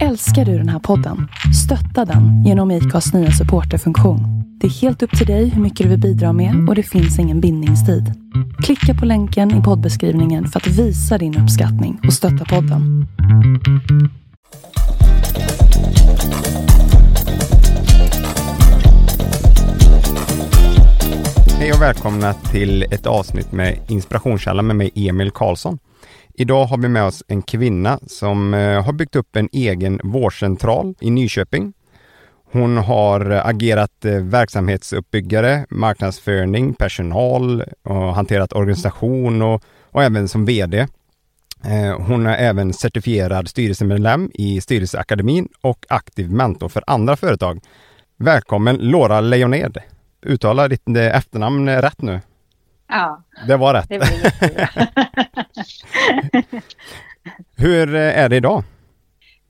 Älskar du den här podden? Stötta den genom IKAs nya supporterfunktion. Det är helt upp till dig hur mycket du vill bidra med och det finns ingen bindningstid. Klicka på länken i poddbeskrivningen för att visa din uppskattning och stötta podden. Hej och välkomna till ett avsnitt med Inspirationskällan med mig Emil Karlsson. Idag har vi med oss en kvinna som eh, har byggt upp en egen vårdcentral i Nyköping. Hon har eh, agerat eh, verksamhetsuppbyggare, marknadsföring, personal och hanterat organisation och, och även som VD. Hon är även certifierad styrelsemedlem i Styrelseakademin och aktiv mentor för andra företag. Välkommen Laura Lejoned! Uttala ditt efternamn rätt nu. Ja, Det var rätt. det. Hur är det idag?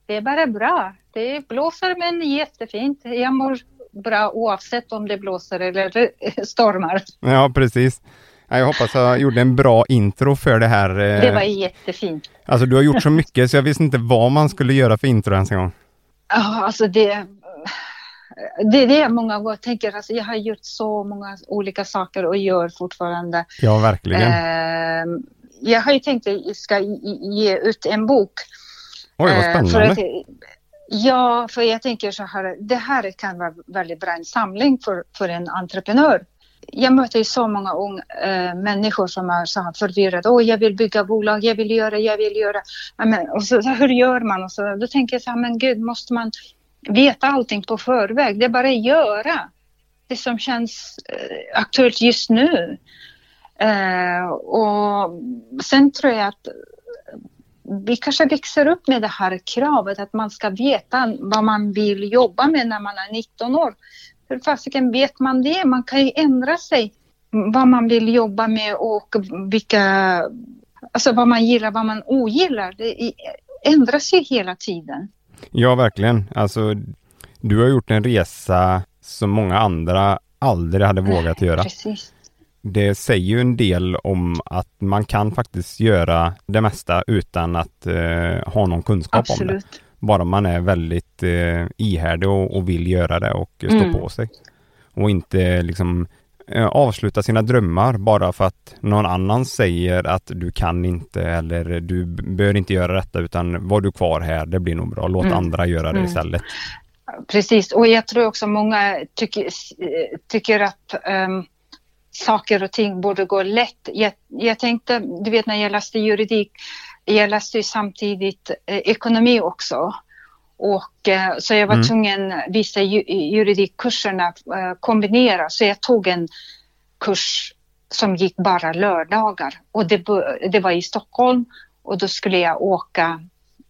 det är bara bra. Det blåser men jättefint. Jag mår bra oavsett om det blåser eller stormar. Ja, precis. Ja, Jag hoppas jag gjorde en bra intro för det här. eh, Det var jättefint. Alltså du har gjort så mycket så jag visste inte vad man skulle göra för intro ens en gång. Ja, alltså det, det är det jag många gånger tänker. Alltså jag har gjort så många olika saker och gör fortfarande. Ja, verkligen. Eh, jag har ju tänkt att jag ska ge ut en bok. Oj, vad Eh, För spännande. att, ja, för jag tänker så här, det här kan vara väldigt bra en samling för, för en entreprenör. Jag möter ju så många unga eh, människor som är så här förvirrade. Åh, jag vill bygga bolag, jag vill göra, jag vill göra. Men, och så, så, hur gör man? Och så, då tänker jag så här, men gud, måste man veta allting på förväg? Det är bara att göra det som känns eh, aktuellt just nu. Uh, och sen tror jag att vi kanske växer upp med det här kravet att man ska veta vad man vill jobba med när man är 19 år. Hur fasiken vet man det? Man kan ju ändra sig vad man vill jobba med och vilka, alltså vad man gillar, vad man ogillar. Det ändras ju hela tiden. Ja, verkligen. Alltså, du har gjort en resa som många andra aldrig hade vågat göra. Precis. Det säger ju en del om att man kan faktiskt göra det mesta utan att eh, ha någon kunskap om det. Absolut. Bara man är väldigt eh, ihärdig och, och vill göra det och stå Mm. på sig. Och inte liksom avsluta sina drömmar bara för att någon annan säger att du kan inte eller du bör inte göra detta utan var du kvar här, det blir nog bra. Låt Mm. andra göra det Mm. istället. Precis, och jag tror också många tycker, tycker att ehm, saker och ting borde gå lätt. Jag, jag tänkte, du vet när jag läste juridik, jag läste ju samtidigt eh, ekonomi också. Och eh, så jag var Mm. tvungen vissa ju, juridikkurserna eh, kombinera, så jag tog en kurs som gick bara lördagar och det, det var i Stockholm och då skulle jag åka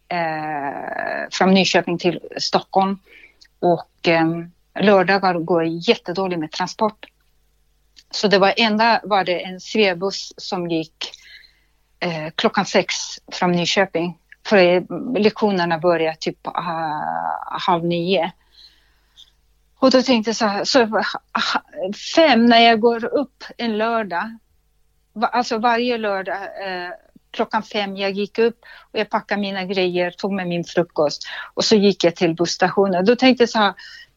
eh, från Nyköping till Stockholm och eh, lördagar går jättedåligt med transport. Så det var enda var det en svebuss som gick eh, klockan sex från Nyköping. För lektionerna börjar typ uh, halv nio. Och då tänkte jag så här, så, ah, fem när jag går upp en lördag, alltså varje lördag eh, klockan fem jag gick upp och jag packade mina grejer, tog med min frukost och så gick jag till busstationen. Då tänkte jag så här,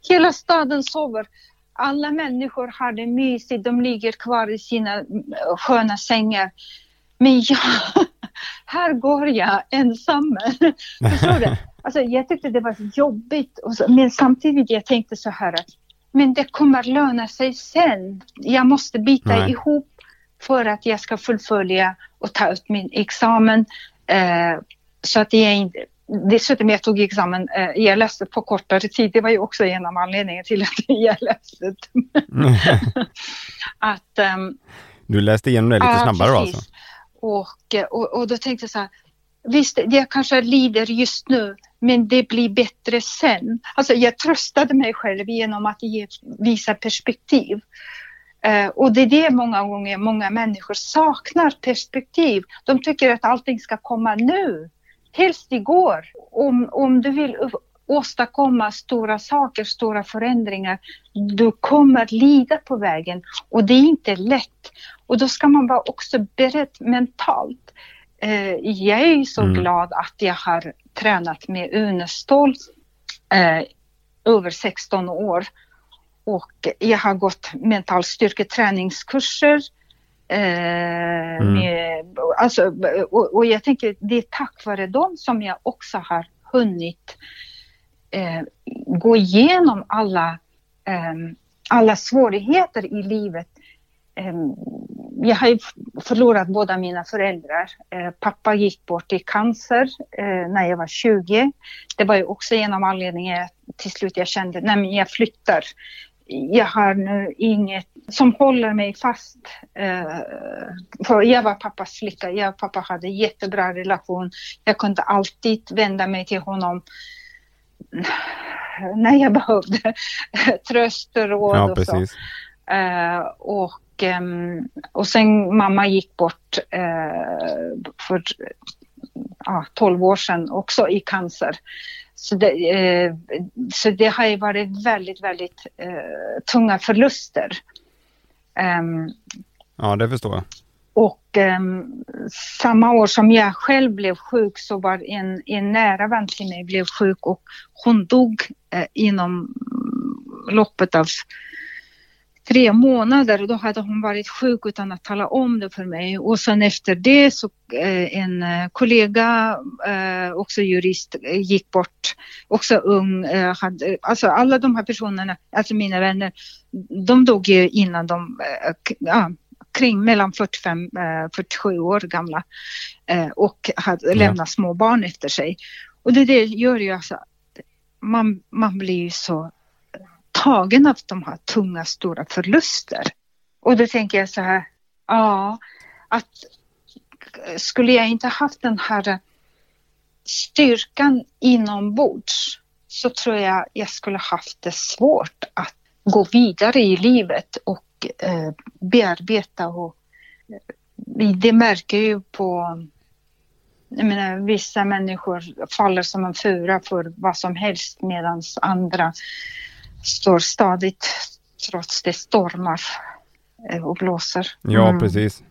hela staden sover. Alla människor har det mysigt, de ligger kvar i sina eh, sköna sängar. Men jag, här går jag ensam. Förstår du? Alltså, jag tyckte det var jobbigt, så, men samtidigt jag tänkte så här att men det kommer löna sig sen. Jag måste bita Nej. ihop för att jag ska fullfölja och ta ut min examen. Eh, så att jag inte, dessutom jag tog examen, eh, jag läste på kortare tid, det var ju också en av anledningarna till att jag läste. att, ehm, Du läste igenom det lite Ja, snabbare då precis. alltså? Och, eh, och, och då tänkte jag så här, visst, jag kanske lider just nu, men det blir bättre sen. Alltså jag tröstade mig själv genom att ge, visa perspektiv. Eh, och det är det många gånger många människor saknar perspektiv. De tycker att allting ska komma nu, helst igår. Om, om du vill åstadkomma stora saker, stora förändringar, du kommer lida på vägen och det är inte lätt. Och då ska man vara också beredd mentalt. eh, jag är så mm. glad att jag har tränat med Unestål eh, över 16 år. Och jag har gått mental styrketräningskurser. Eh, mm. med, alltså, och, och, jag tänker det är tack vare dem som jag också har hunnit eh, gå igenom alla, eh, alla svårigheter i livet. Eh, jag har ju förlorat båda mina föräldrar. Eh, pappa gick bort i cancer eh, när jag var 20. Det var ju också en av anledningarna till slut jag kände, nej men jag flyttar. Jag har nu inget som håller mig fast. Eh, för jag var pappas flicka, jag och pappa hade jättebra relation. Jag kunde alltid vända mig till honom när jag behövde tröst och råd ja, och precis. så. och och, ehm, och sen mamma gick bort eh, för ja, 12 år sedan också i cancer. Så det, eh, så det har ju varit väldigt, väldigt eh, tunga förluster. Um, ja, det förstår jag. Och um, samma år som jag själv blev sjuk så var en, en nära vän till mig blev sjuk och hon dog eh, inom loppet av tre månader och då hade hon varit sjuk utan att tala om det för mig. Och sen efter det så eh, en eh, kollega, eh, också jurist, eh, gick bort, också ung. Eh, hade, alltså alla de här personerna, alltså mina vänner, de dog ju innan de, ja, kring mellan 45 47 år gamla och hade ja. lämnat små barn efter sig. Och det, det gör ju alltså man, man blir ju så tagen av de här tunga, stora förluster. Och då tänker jag så här, ja, att skulle jag inte haft den här styrkan inombords så tror jag jag skulle haft det svårt att gå vidare i livet och eh, bearbeta och eh, det märker ju på jag menar, vissa människor faller som en fura för vad som helst medan andra står stadigt trots det stormar eh, och blåser. Ja, mm. precis.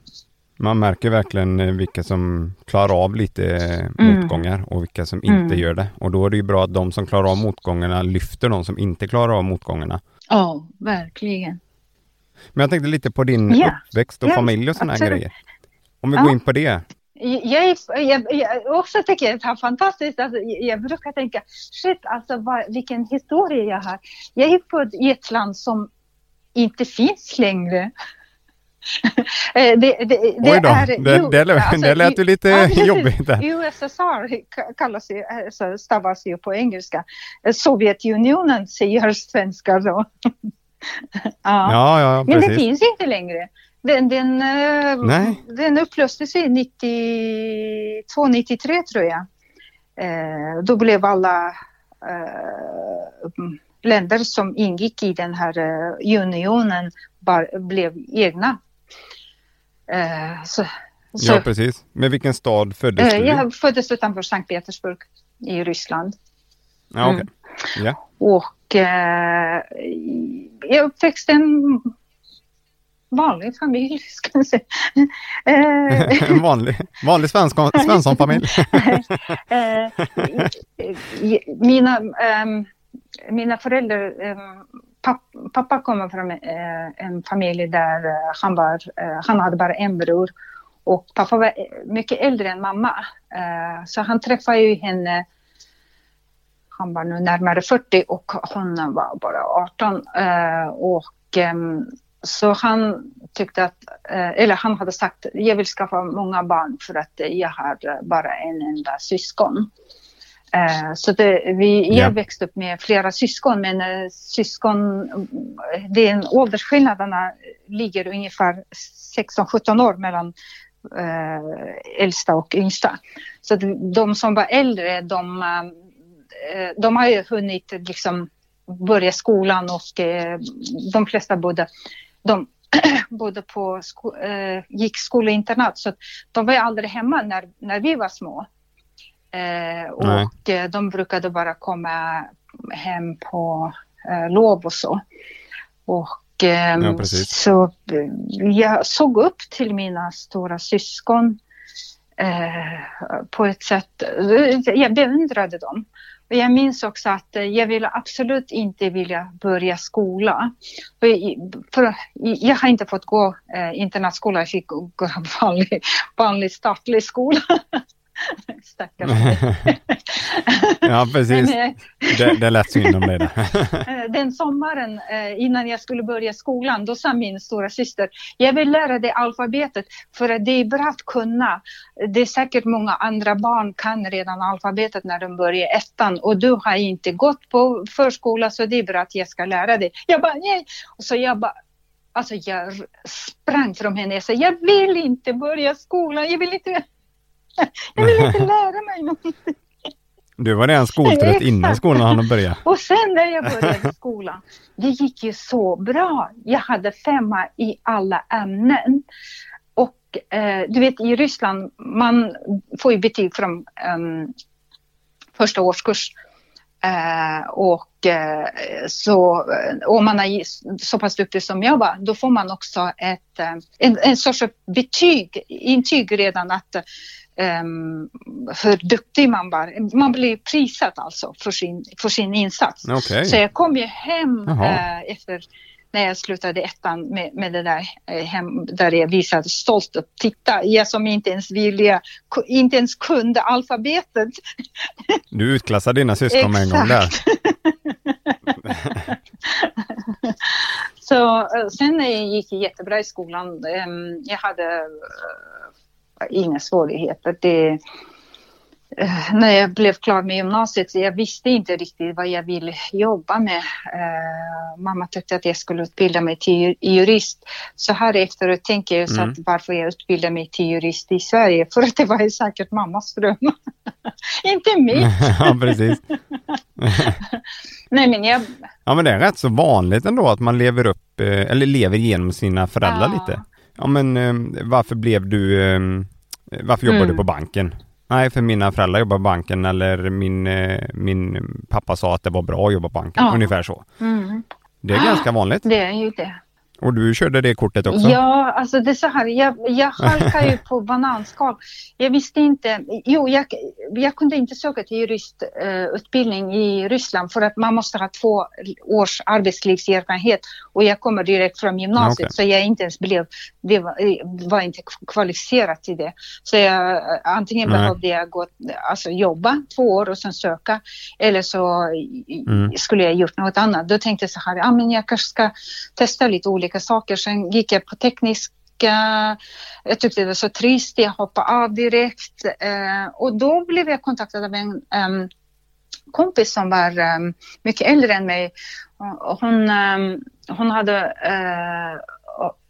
Man märker verkligen vilka som klarar av lite mm. motgångar och vilka som inte mm. gör det. Och då är det ju bra att de som klarar av motgångarna lyfter de som inte klarar av motgångarna. Ja, verkligen. Men jag tänkte lite på din ja. uppväxt och ja, familj och sådana grejer. Om vi ja. går in på det. Jag, jag, jag också tycker det är fantastiskt. Alltså, jag brukar tänka, shit, alltså vad, vilken historia jag har. Jag är född i ett land som inte finns längre. Eh, det, det, det Oj då, är, det, det, alltså, det lät ju lite ja, jobbigt. Där. USSR kallas ju, alltså, stavas ju på engelska. Sovjetunionen säger svenskar då. ja. ja, ja, Men det finns inte längre. Den, den, eh, den upplöstes i 92, 93 tror jag. Eh, då blev alla eh, länder som ingick i den här eh, unionen bar, blev egna. Eh, så, så, ja, precis. Men vilken stad föddes du i? Jag föddes utanför Sankt Petersburg i Ryssland. Ja, okay. mm. ja. Och eh, jag uppväxte en vanlig familj, ska jag säga. en vanlig, vanlig Svensson-familj. Eh, mina, um, mina föräldrar, papp, pappa kommer från uh, en familj där uh, han, var, uh, han hade bara en bror och pappa var mycket äldre än mamma. så han träffade ju henne han var nu närmare 40 och hon var bara 18. och um, så han tyckte att, eh, eller han hade sagt, jag vill skaffa många barn för att jag har bara en enda syskon. Eh, så det, vi, jag växte upp med flera syskon, men eh, syskon, den åldersskillnaderna ligger ungefär 16-17 år mellan äldsta och yngsta. Så de som var äldre, de, de har ju hunnit liksom börja skolan och de flesta bodde de bodde på sko äh, gick skolinternat så de var ju aldrig hemma när, när vi var små. Och de brukade bara komma hem på lov och så. Och ehm, ja, så jag såg upp till mina stora syskon. eh, på ett sätt, jag beundrade dem. Och jag minns också att eh, jag ville absolut inte vilja börja skola. För, för jag har inte fått gå eh, internatskola, jag fick gå vanlig, vanlig statlig skola. Stackars Ja, precis. Men, eh, det, det lät synd om dig. Eh, den sommaren eh, innan jag skulle börja skolan, då sa min stora syster, jag vill lära dig alfabetet för att det är bra att kunna. Det är säkert många andra barn kan redan alfabetet när de börjar ettan och du har inte gått på förskola så det är bra att jag ska lära dig. Jag bara, nej. Och så jag bara, Alltså jag sprang från henne och sa, jag vill inte börja skolan, jag vill inte jag vill inte lära mig någonting. Du var redan skoltrött innan skolan hann börja. Och sen när jag började skolan, det gick ju så bra. Jag hade femma i alla ämnen. Och eh, du vet i Ryssland, man får ju betyg från um, första årskurs. Eh, och eh, så om man är så pass duktig som jag var, då får man också ett, eh, en, en sorts betyg, intyg redan att um, hur duktig man var. Man blev prisad alltså för sin, för sin insats. Okay. Så jag kom ju hem uh, efter när jag slutade ettan med, med det där uh, hem, där jag visade stolt upp. Titta, jag som inte ens ville, inte ens kunde alfabetet. Du utklassade dina syskon med en gång där. Så uh, sen gick det jättebra i skolan. Um, jag hade inga svårigheter. Det, eh, när jag blev klar med gymnasiet, så jag visste inte riktigt vad jag ville jobba med. Uh, mamma tyckte att jag skulle utbilda mig till jurist. Så här efteråt tänker jag så mm. varför jag utbildade mig till jurist i Sverige, för att det var ju säkert mammas dröm. inte min. ja, precis. Nej, men jag... Ja, men det är rätt så vanligt ändå att man lever upp, eh, eller lever genom sina föräldrar ja. lite. Ja men eh, varför blev du, eh, varför jobbar mm. du på banken? Nej, för mina föräldrar jobbar på banken eller min, eh, min pappa sa att det var bra att jobba på banken, ja. ungefär så. Mm. Det är ganska vanligt. Det är ju det. Och du körde det kortet också? Ja, alltså det är så här, jag, jag halkade ju på bananskal. Jag visste inte, jo jag, jag kunde inte söka till juristutbildning i Ryssland för att man måste ha två års arbetslivserfarenhet och jag kommer direkt från gymnasiet okay. så jag inte ens blev, det var, var, inte kvalificerad till det. Så jag, antingen Nej. behövde jag gå, alltså jobba två år och sen söka eller så mm. skulle jag gjort något annat. Då tänkte jag så här, ja men jag kanske ska testa lite olika olika saker. Sen gick jag på tekniska jag tyckte det var så trist, jag hoppade av direkt eh, och då blev jag kontaktad av en um, kompis som var um, mycket äldre än mig. Hon, um, hon hade uh,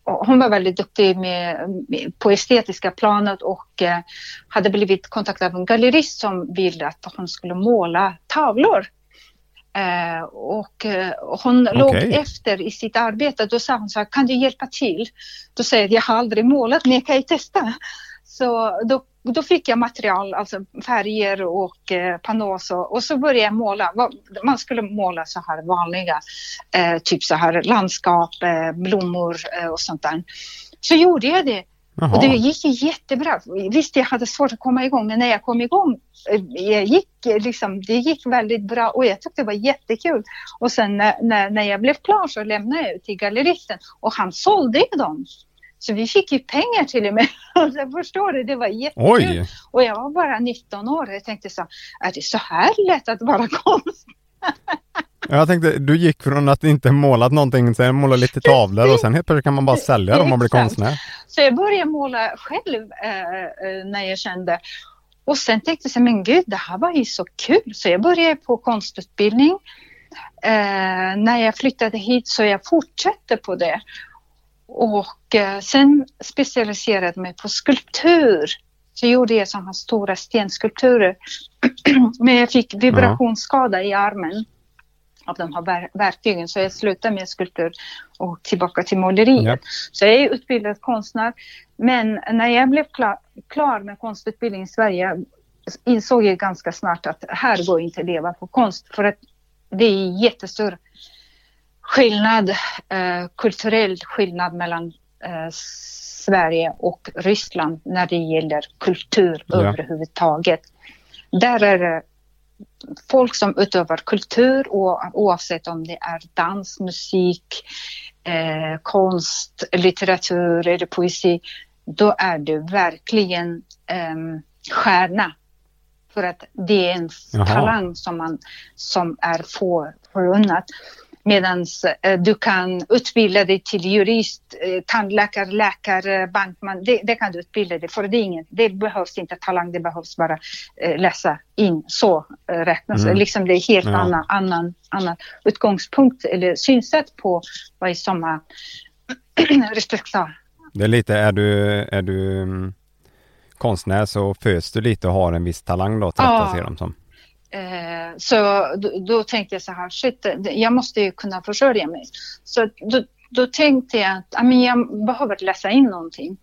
hon var väldigt duktig med, med, på estetiska planet och eh, hade blivit kontaktad av en gallerist som ville att hon skulle måla tavlor. Eh, och eh, hon okay. låg efter i sitt arbete. Då sa hon så här, kan du hjälpa till? Då säger jag, jag har aldrig målat men jag kan ju testa. Så då, då fick jag material, alltså färger och eh, panås och, och, så började jag måla. Man skulle måla så här vanliga, eh, typ så här landskap, eh, blommor eh, och sånt där. Så gjorde jag det. Jaha. Och det gick ju jättebra. Visst, jag hade svårt att komma igång, men när jag kom igång, eh, jag gick, liksom, det gick väldigt bra och jag tyckte det var jättekul. Och sen när, när, när jag blev klar så lämnade jag till galleristen och han sålde ju dem. Så vi fick ju pengar till och med. Jag förstår du, det var jättekul. Oj. Och jag var bara 19 år och jag tänkte så, är det så här lätt att vara konstnär? Jag tänkte, du gick från att inte målat någonting, sen måla lite tavlor och sen helt plötsligt kan man bara sälja dem och bli konstnär. Så jag började måla själv eh, eh, när jag kände och sen tänkte jag, men gud, det här var ju så kul. Så jag började på konstutbildning. Eh, när jag flyttade hit så jag fortsatte på det. Och eh, sen specialiserade jag mig på skulptur. Så gjorde jag sådana stora stenskulpturer. men jag fick vibrationsskada i armen av de här verktygen. Så jag slutade med skulptur och tillbaka till måleriet. Ja. Så jag är utbildad konstnär. Men när jag blev klar, klar med konstutbildning i Sverige insåg jag ganska snart att här går inte att leva på konst. För att det är jättestor skillnad, eh, kulturell skillnad mellan eh, Sverige och Ryssland när det gäller kultur Ja. överhuvudtaget. Där är det folk som utövar kultur och, oavsett om det är dans, musik, eh, konst, litteratur eller poesi. Då är du verkligen eh, stjärna. För att det är en Jaha. talang som, man, som är förunnat. Medan eh, du kan utbilda dig till jurist, eh, tandläkare, läkare, bankman. Det, det kan du utbilda dig för. Det, är inget, det behövs inte talang, det behövs bara eh, läsa in. Så räknas det. Mm. Liksom det är helt Ja. annan, annan, annan utgångspunkt eller synsätt på vad är som respektar. Det är lite, är du, är du mm, konstnär så föds du lite och har en viss talang då till detta Ja. ser de som. Eh, så då, då tänkte jag så här, shit, jag måste ju kunna försörja mig. Så då, då tänkte jag att amen, jag behöver läsa in någonting.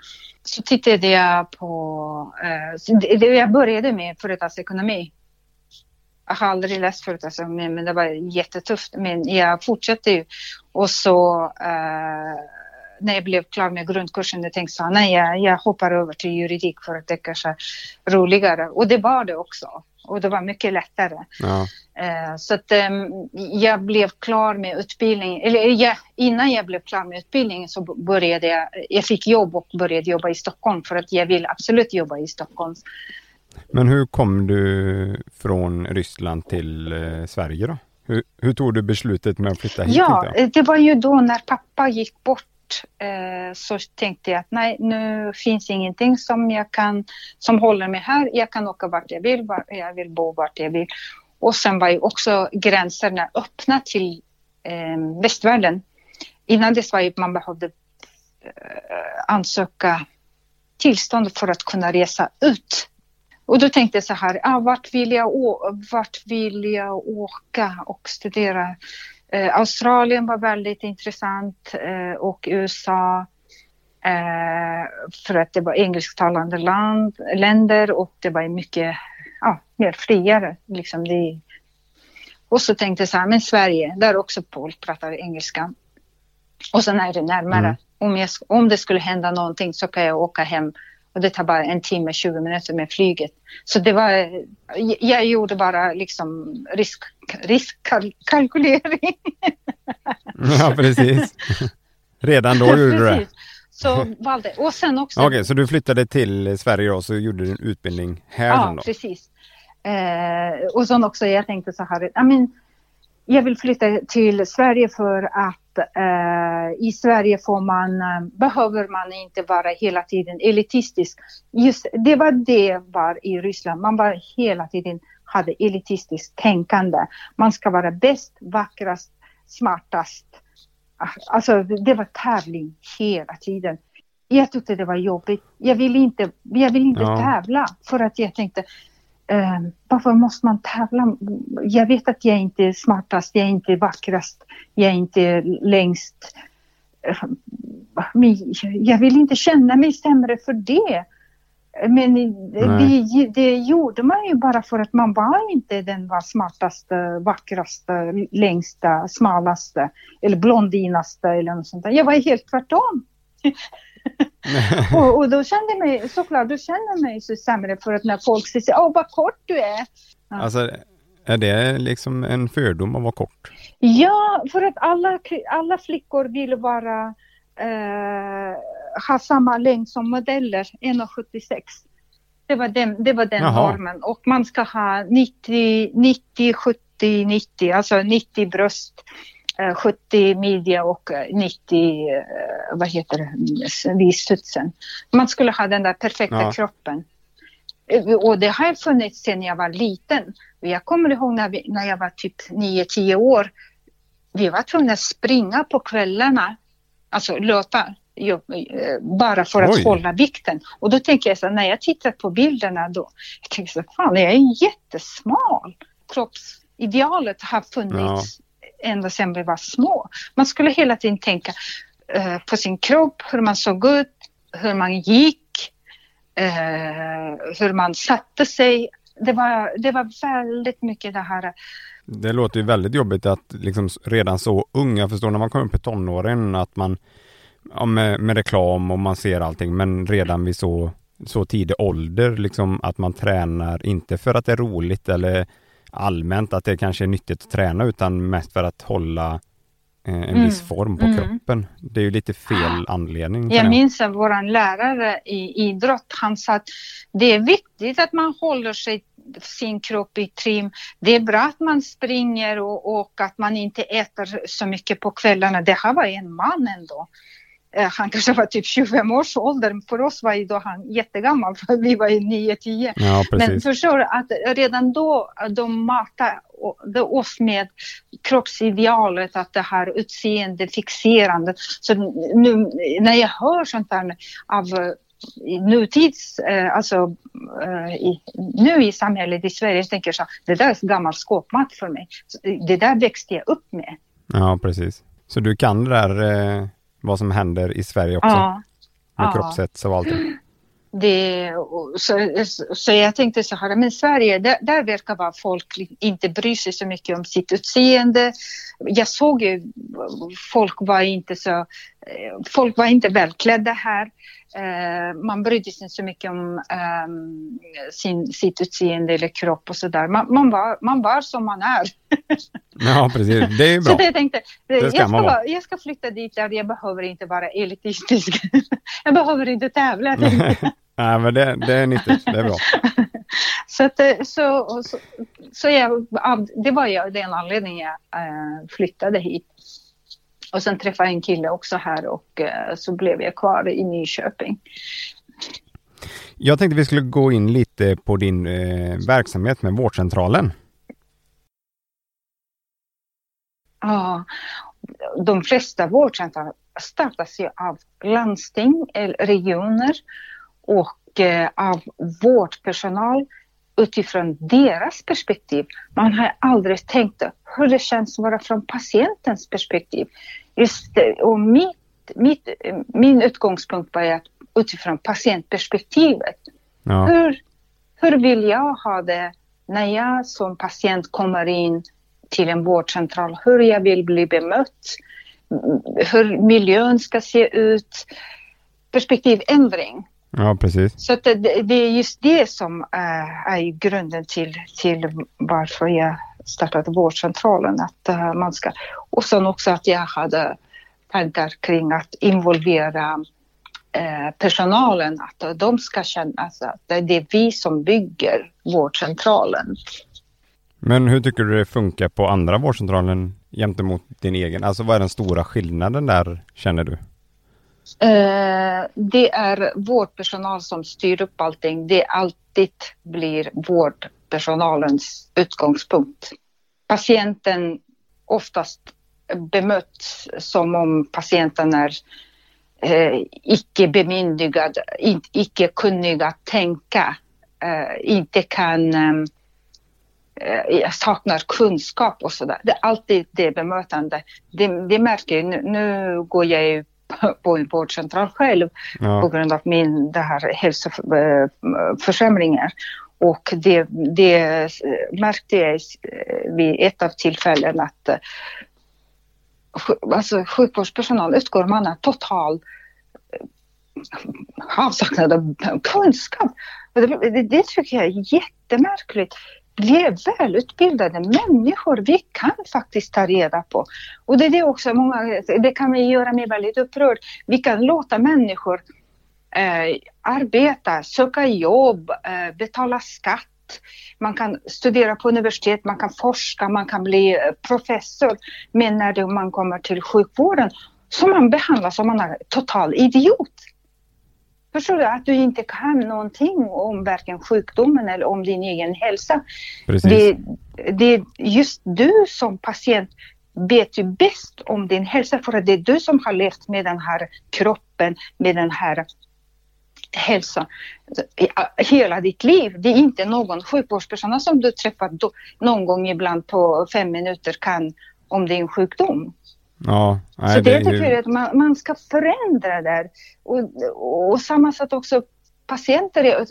Så tittade jag på, eh, det, det jag började med företagsekonomi. Jag har aldrig läst företagsekonomi men det var jättetufft. Men jag fortsatte ju. Och så eh, när jag blev klar med grundkursen, jag tänkte så här, nej jag, jag hoppar över till juridik för att det kanske är roligare. Och det var det också. Och det var mycket lättare. Ja. Eh, Så att ehm, jag blev klar med utbildning, eller jag, innan jag blev klar med utbildningen så började jag, jag fick jobb och började jobba i Stockholm för att jag vill absolut jobba i Stockholm. Men hur kom du från Ryssland till eh, Sverige då? Hur, hur tog du beslutet med att flytta hit? Ja, eh, det var ju då när pappa gick bort eh, så tänkte jag att nej, nu finns ingenting som jag kan, som håller mig här. Jag kan åka vart jag vill, var, jag vill bo vart jag vill. Och sen var ju också gränserna öppna till eh, västvärlden. Innan dess var ju man behövde eh, ansöka tillstånd för att kunna resa ut. Och då tänkte jag så här, ah, vart, vill jag vart vill jag åka och studera? Eh, Australien var väldigt intressant eh, och USA eh, för att det var engelsktalande land, länder och det var mycket ja, mer friare. Liksom det. Och så tänkte jag så här, men Sverige, där också folk pratar engelska. Och sen är det närmare. Mm. Om, jag, om det skulle hända någonting så kan jag åka hem och det tar bara en timme, 20 minuter med flyget. Så det var, jag, gjorde bara liksom risk, riskkalkylering. Ja, precis. Redan då gjorde du det? Så valde, och sen också. Okej, så du flyttade till Sverige då, så gjorde du en utbildning här Ja, då? precis. Eh, och sen också, jag tänkte så här, I mean, jag vill flytta till Sverige för att eh, i Sverige får man, eh, behöver man inte vara hela tiden elitistisk. Just, det var det var i Ryssland, man var hela tiden hade elitistiskt tänkande. Man ska vara bäst, vackrast, smartast. Alltså det var tävling hela tiden. Jag tyckte det var jobbigt. Jag ville inte, jag ville inte Ja. tävla för att jag tänkte varför måste man tävla? Jag vet att jag inte är smartast, jag är inte vackrast, jag är inte längst. Eh, Men jag vill inte känna mig sämre för det. Men det, det gjorde man ju bara för att man var inte den var smartaste, vackraste, längsta, smalaste eller blondinaste eller något sånt där. Jag var helt tvärtom. och, och då kände jag mig, såklart, då kände jag mig så sämre för att när folk säger åh vad kort du är. Alltså, är det liksom en fördom att vara kort? Ja, för att alla, alla flickor vill vara, eh, ha samma längd som modeller, 1,76. Det var den, det var den Jaha. normen och man ska ha 90, 90, 70, 90, alltså 90 bröst, 70 midja och eh, 90, eh, vad heter det, vid studsen. Man skulle ha den där perfekta Ja. kroppen. Eh, Och det har funnits sedan jag var liten. Jag kommer ihåg när, vi, när jag var typ 9-10 år. Vi var tvungna att springa på kvällarna, alltså löpa, eh, bara för att Oj. hålla vikten. Och då tänker jag så när jag tittar på bilderna då, jag tänker så fan jag är jättesmal. Kroppsidealet har funnits ända sedan vi var små. Man skulle hela tiden tänka eh, på sin kropp, hur man såg ut, hur man gick, eh, hur man satte sig. Det var, det var väldigt mycket det här. Det låter ju väldigt jobbigt att liksom redan så unga, förstår när man kommer upp i tonåren, att man ja, med, med reklam och man ser allting men redan vid så, så tidig ålder liksom att man tränar inte för att det är roligt eller allmänt att det kanske är nyttigt att träna utan mest för att hålla eh, en mm. viss form på mm. kroppen. Det är ju lite fel anledning. Jag minns att vår lärare i idrott, han sa att det är viktigt att man håller sig sin kropp i trim. Det är bra att man springer och, och att man inte äter så mycket på kvällarna. Det här var en man ändå. Eh, han kanske var typ 25 års ålder. För oss var ju då han jättegammal, för vi var ju 9-10. Ja, Men förstår du att redan då de matade oss med kroppsidealet, att det här utseende fixerande. Så nu när jag hör sånt där av nutids, eh, alltså eh, i, nu i samhället i Sverige, jag tänker så det där är gammal skåpmat för mig. Det där växte jag upp med. Ja, precis. Så du kan det där vad som händer i Sverige också? Ja. Med ja. kroppshets och allting? Det, så, så jag tänkte så här, men Sverige, där, där verkar vara folk inte bry sig så mycket om sitt utseende. Jag såg ju, folk var inte så, folk var inte välklädda här. Eh, man brydde sig inte så mycket om um, sin, sitt utseende eller kropp och sådär. Man, man, var, man var som man är. ja, precis. Det är bra. Så jag tänkte, det ska jag, ska vara, jag ska flytta dit där jag behöver inte vara elitistisk. jag behöver inte tävla. Nej, men det, det är nyttigt. Det är bra. så, att, eh, så, så, så jag, det var den anledningen jag äh, flyttade hit. Och sen träffade jag en kille också här och äh, så blev jag kvar i Nyköping. Jag tänkte vi skulle gå in lite på din äh, verksamhet med vårdcentralen. Ja, de flesta vårdcentraler startas ju av landsting eller regioner och eh, av vårdpersonal utifrån deras perspektiv. Man har aldrig tänkt hur det känns att vara från patientens perspektiv. Just, och mitt, mitt, min utgångspunkt var att utifrån patientperspektivet. Ja. Hur, hur vill jag ha det när jag som patient kommer in till en vårdcentral? Hur jag vill bli bemött? Hur miljön ska se ut? Perspektivändring. Ja, precis. Så det, det, är just det som äh, är grunden till, till varför jag startade vårdcentralen. Att äh, man ska, och sen också att jag hade tankar kring att involvera äh, personalen, att de ska känna att det är vi som bygger vårdcentralen. Men hur tycker du det funkar på andra vårdcentralen gentemot din egen? Alltså vad är den stora skillnaden där känner du? Eh, det är vårdpersonal som styr upp allting. Det alltid blir vårdpersonalens utgångspunkt. Patienten oftast bemöts som om patienten är eh, icke bemyndigad, icke kunnig att tänka, eh, inte kan eh, eh saknar kunskap och sådär. Det är alltid det bemötande. Det, det märker jag. Nu, nu går jag ju på en vårdcentral själv ja. på grund av min det här hälsoförsämringar. Och det, det eh, märkte jag eh, vid ett av tillfällen att eh, alltså, sjukvårdspersonal utgår man av total avsaknad av kunskap. Det, det, det tycker jag är jättemärkligt vi är välutbildade människor. Vi kan faktiskt ta reda på. Och det är det också många, det kan göra mig väldigt upprörd. Vi kan låta människor eh, arbeta, söka jobb, eh, betala skatt. Man kan studera på universitet, man kan forska, man kan bli eh, professor. Men när man kommer till sjukvården så man behandlas som man är total idiot. Förstår du? Att du inte kan någonting om varken sjukdomen eller om din egen hälsa. Det, det är just du som patient vet ju bäst om din hälsa för att det är du som har levt med den här kroppen, med den här hälsan hela ditt liv. Det är inte någon sjukvårdspersonal som du träffar då, någon gång ibland på fem minuter kan om din sjukdom. Ja, nej, så det, det tycker jag att man, man ska förändra där. Och, och, och samma sak också patienter. Jag,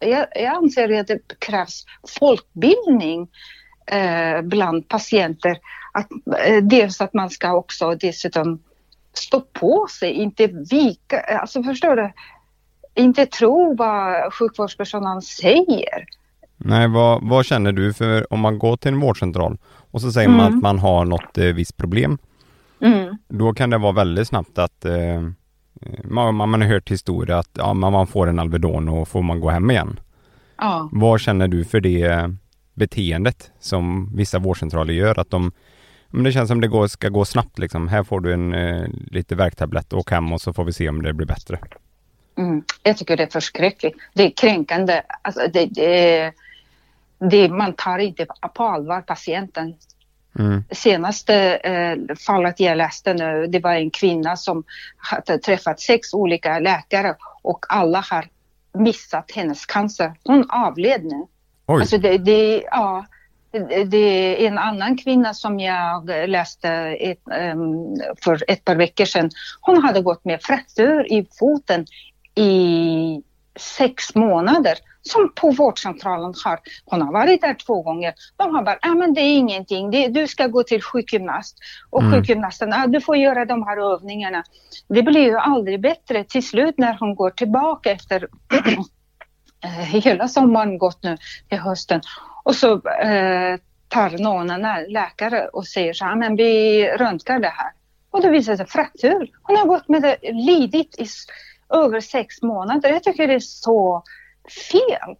jag, jag anser att det krävs folkbildning eh, bland patienter. Att, eh, dels att man ska också dessutom stå på sig, inte vika, alltså förstår du? Inte tro vad sjukvårdspersonalen säger. Nej, vad, vad känner du för om man går till en vårdcentral och så säger mm. man att man har något eh, visst problem. Mm. Då kan det vara väldigt snabbt att eh, man, man har hört historier att ja, man får en Alvedon och får man gå hem igen. Ja. Vad känner du för det beteendet som vissa vårdcentraler gör? Att de, men det känns som det går, ska gå snabbt liksom. Här får du en eh, lite värktablett, åk hem och så får vi se om det blir bättre. Mm. Jag tycker det är förskräckligt. Det är kränkande. Alltså det, det, det, man tar inte på allvar patienten. Mm. Senaste eh, fallet jag läste nu, det var en kvinna som hade träffat sex olika läkare och alla har missat hennes cancer. Hon avled nu. Oj. Alltså det, det, ja, det är en annan kvinna som jag läste ett, um, för ett par veckor sedan. Hon hade gått med fraktur i foten i sex månader som på vårdcentralen har. Hon har varit där två gånger. De har bara, ah, men det är ingenting, det, du ska gå till sjukgymnast. Och mm. sjukgymnasten, ah, du får göra de här övningarna. Det blir ju aldrig bättre. Till slut när hon går tillbaka efter eh, hela sommaren gått nu till hösten och så eh, tar någon en läkare och säger så här, men vi röntgar det här. Och då visar det sig fraktur. Hon har gått med det, lidit i över sex månader. Jag tycker det är så fel.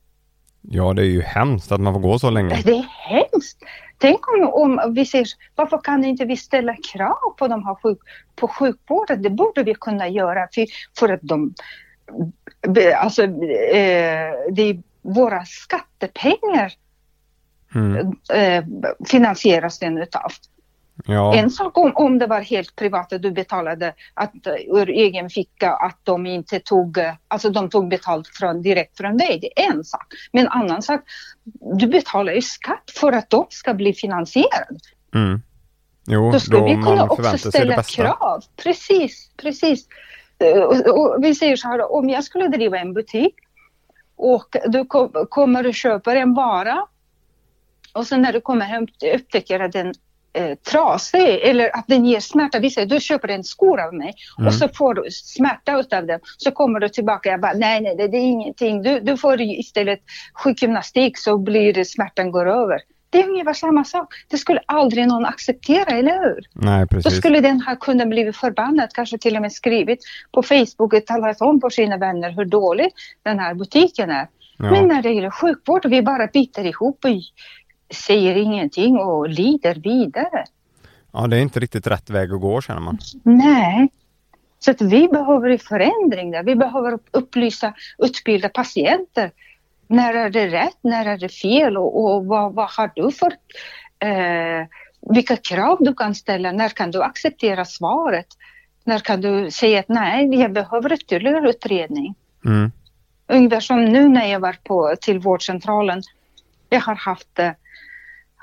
Ja, det är ju hemskt att man får gå så länge. Det är hemskt. Tänk om, om vi säger, varför kan inte vi ställa krav på de här sjuk, på sjukvården? Det borde vi kunna göra för, för att de, alltså eh, det är våra skattepengar mm. eh, finansieras den utav. Ja. En sak om, om det var helt privat och du betalade att, ur egen ficka att de inte tog, alltså de tog betalt från, direkt från dig, det är en sak. Men en annan sak, du betalar ju skatt för att de ska bli finansierade. Mm. Jo, då skulle då vi kunna också ställa krav. Precis, precis. Och, och vi säger så här, om jag skulle driva en butik och du kommer och köper en vara och sen när du kommer hem upptäcker att den eh, trasig eller att den ger smärta. Vi säger du köper en skor av mig mm. och så får du smärta utav den. Så kommer du tillbaka och jag bara nej, nej, det, det är ingenting. Du, du får istället sjukgymnastik så blir smärtan går över. Det är ungefär samma sak. Det skulle aldrig någon acceptera, eller hur? Nej, precis. Då skulle den här kunden blivit förbannad, kanske till och med skrivit på Facebook och talat om för sina vänner hur dålig den här butiken är. Ja. Men när det gäller sjukvård, vi bara biter ihop och säger ingenting och lider vidare. Ja, det är inte riktigt rätt väg att gå känner man. Nej. Så att vi behöver förändring där. Vi behöver upplysa, utbilda patienter. När är det rätt? När är det fel? Och, och vad, vad, har du för... Eh, vilka krav du kan ställa? När kan du acceptera svaret? När kan du säga att nej, jag behöver ytterligare utredning? Mm. Ungefär som nu när jag var på, till vårdcentralen. Jag har haft eh,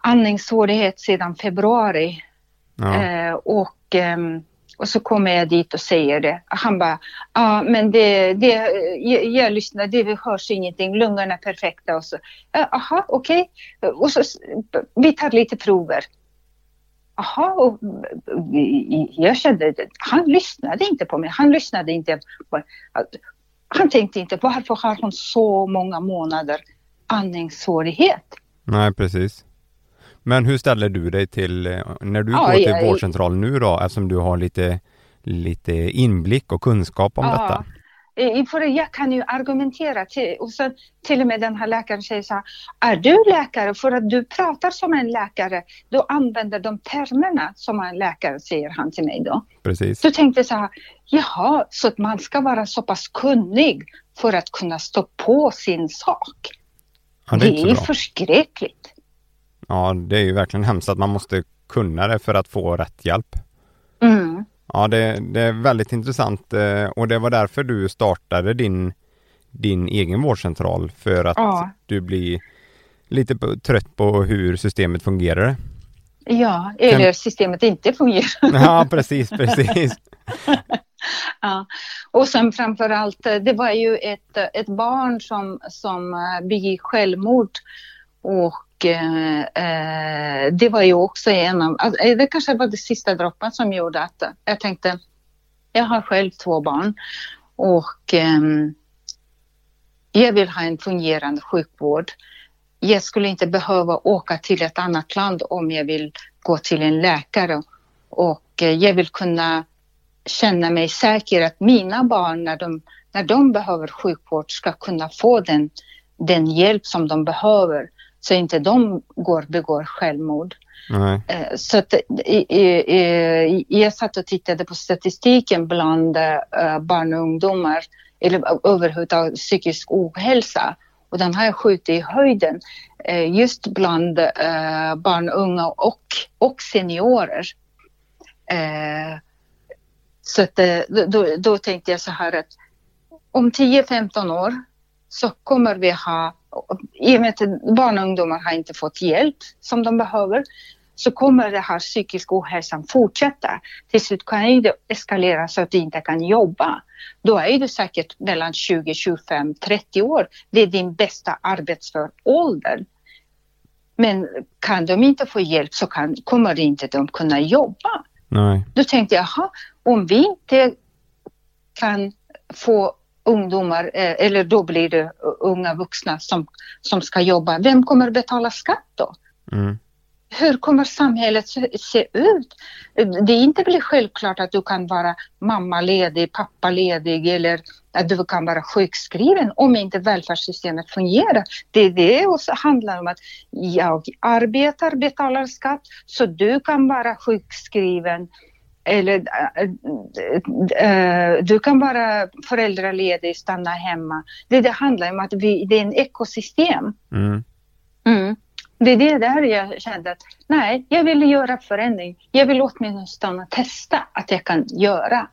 andningssvårighet sedan februari. Ja. Eh, och, eh, och så kommer jag dit och säger det. Han bara, ja ah, men det, det, jag, jag lyssnar, det hörs ingenting, lungorna är perfekta och så. Jaha, okej. Okay. Och så, vi tar lite prover. Jaha, och jag kände, han lyssnade inte på mig, han lyssnade inte på Han tänkte inte, varför har hon så många månader andningssvårighet? Nej, precis. Men hur ställer du dig till, eh, när du ja, går till jag, vårdcentralen nu då, eftersom du har lite, lite inblick och kunskap om ja. detta? För jag kan ju argumentera till, och så till och med den här läkaren säger så här, är du läkare för att du pratar som en läkare, då använder de termerna som en läkare säger han till mig då. Precis. Då tänkte jag så här, jaha, så att man ska vara så pass kunnig för att kunna stå på sin sak. Ja, det är, det är förskräckligt. Ja, det är ju verkligen hemskt att man måste kunna det för att få rätt hjälp. Mm. Ja, det, det, är väldigt intressant eh, och det var därför du startade din, din egen vårdcentral för att ja. du blir lite trött på hur systemet fungerar. Ja, eller kan... systemet inte fungerar. Ja, precis, precis. ja. Och sen framför allt, eh, det var ju ett, ett barn som, som eh, begick självmord och och eh, eh, det var ju också en av, alltså, eh, det kanske var det sista droppen som gjorde att jag tänkte, Jag har själv två barn. Och eh, jag vill ha en fungerande sjukvård. Jag skulle inte behöva åka till ett annat land om jag vill gå till en läkare. Och eh, jag vill kunna känna mig säker att mina barn när de, när de behöver sjukvård ska kunna få den, den hjälp som de behöver så inte de går begår självmord. Nej. Eh, så att, jag satt och tittade på statistiken bland eh, barn och ungdomar eller överhuvudtaget psykisk ohälsa och den har skjutit i höjden eh, just bland barn, unga och, och seniorer. Så att, då, då tänkte jag så här att om 10-15 år så kommer vi ha i och med att barn och ungdomar har inte fått hjälp som de behöver så kommer det här psykisk ohälsan fortsätta. Till slut kan det eskalera så att du inte kan jobba. Då är du säkert mellan 20, 25, 30 år. Det är din bästa arbetsför ålder. Men kan de inte få hjälp så kan, kommer inte de kunna jobba. Nej. Då tänkte jag, jaha, om vi inte kan få ungdomar, eh, eller då blir det unga vuxna som, som ska jobba. Vem kommer betala skatt då? Mm. Hur kommer samhället se, ut? Det inte blir självklart att du kan vara mammaledig, pappaledig eller att du kan vara sjukskriven om inte välfärdssystemet fungerar. Det, det också handlar om att jag arbetar, betalar skatt så du kan vara sjukskriven eller äh, du kan vara föräldraledig, stanna hemma. Det, det handlar om att vi, det är en ekosystem. Mm. Mm. Det är det där jag kände att nej, jag vill göra förändring. Jag vill åtminstone testa att jag kan göra.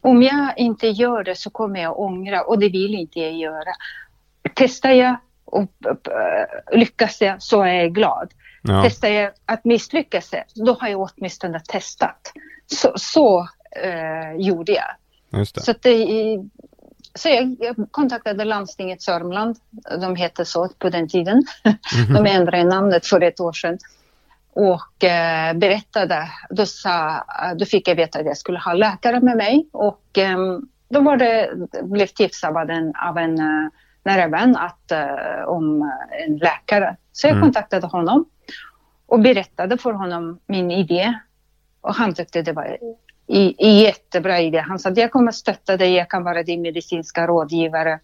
Om jag inte gör det så kommer jag ångra och det vill inte jag göra. Testar jag och lyckas jag så är jag glad. Ja. Testar jag att misslyckas, då har jag åtminstone testat. Så, så eh, gjorde jag. Så, det, så jag, jag kontaktade landstinget Sörmland, de hette så på den tiden. Mm. De ändrade namnet för ett år sedan. Och eh, berättade, då, sa, då fick jag veta att jag skulle ha läkare med mig och eh, då var det, blev tipsad av en, av en uh, nära vän att, uh, om en läkare. Så jag mm. kontaktade honom och berättade för honom min idé. Och han tyckte det var en jättebra idé. Han sa att jag kommer stötta dig, jag kan vara din medicinska rådgivare.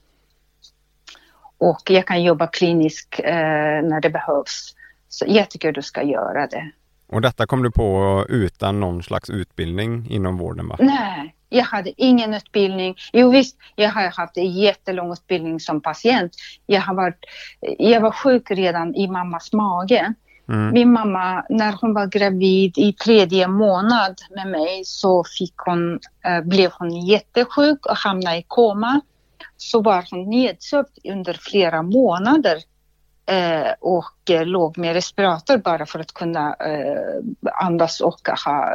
Och jag kan jobba kliniskt eh, när det behövs. Så jag tycker du ska göra det. Och detta kom du på utan någon slags utbildning inom vården? Va? Nej, jag hade ingen utbildning. Jo visst, jag har haft en jättelång utbildning som patient. Jag, har varit, jag var sjuk redan i mammas mage. Mm. Min mamma, när hon var gravid i tredje månad med mig så fick hon, äh, blev hon jättesjuk och hamnade i koma. Så var hon nedsövd under flera månader och eh, låg med respirator bara för att kunna eh, andas och ha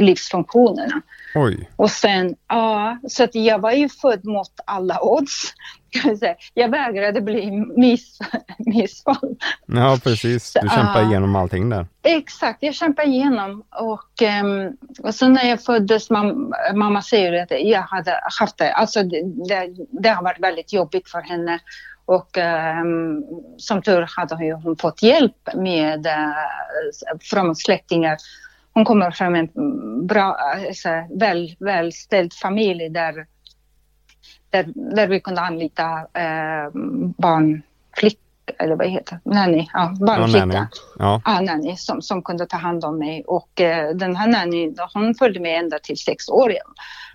livsfunktionerna. Oj. Och sen, ja, så att jag var ju född mot alla odds. Jag vägrade bli miss, missfall. Ja, precis. Du kämpade uh, igenom allting där. Exakt, jag kämpade igenom. Och, um, och sen när jag föddes, mam, mamma säger att jag hade haft det. Alltså det, det, det har varit väldigt jobbigt för henne. Och um, som tur hade hon, fått hjälp med, uh, från släktingar. Hon kommer från en bra, alltså, väl, välställd familj där, där, där vi kunde anlita uh, barnflickor eller vad heter det? Nanny, ja, barnflicka. Ja, ja. nanny som, som kunde ta hand om mig och uh, den här nanny, hon följde med ända till sex år.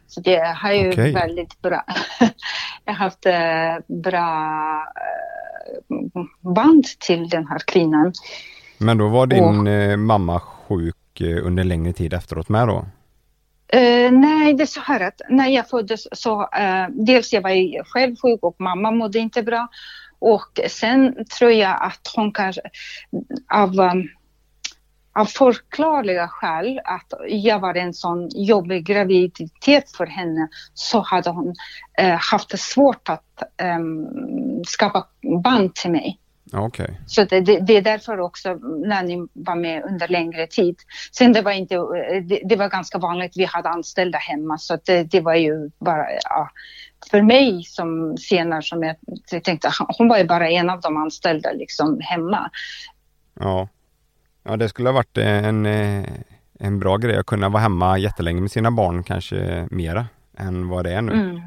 Så det har ju okay. väldigt bra, jag har haft eh, bra eh, band till den här kvinnan. Men då var din och, eh, mamma sjuk under längre tid efteråt med då? Uh, nej, det är så här att när jag föddes så uh, dels jag var själv sjuk och mamma mådde inte bra och sen tror jag att hon kanske av um, av förklarliga skäl att jag var en sån jobbig graviditet för henne så hade hon eh, haft det svårt att eh, skapa band till mig. Okay. Så det, det, det, är därför också när ni var med under längre tid. Sen det var inte, det, det var ganska vanligt, vi hade anställda hemma så det, det var ju bara, ja, för mig som senare som jag, jag tänkte, hon var ju bara en av de anställda liksom hemma. Ja, ja det skulle ha varit en, en bra grej att kunna vara hemma jättelänge med sina barn, kanske mera än vad det är nu. Mm.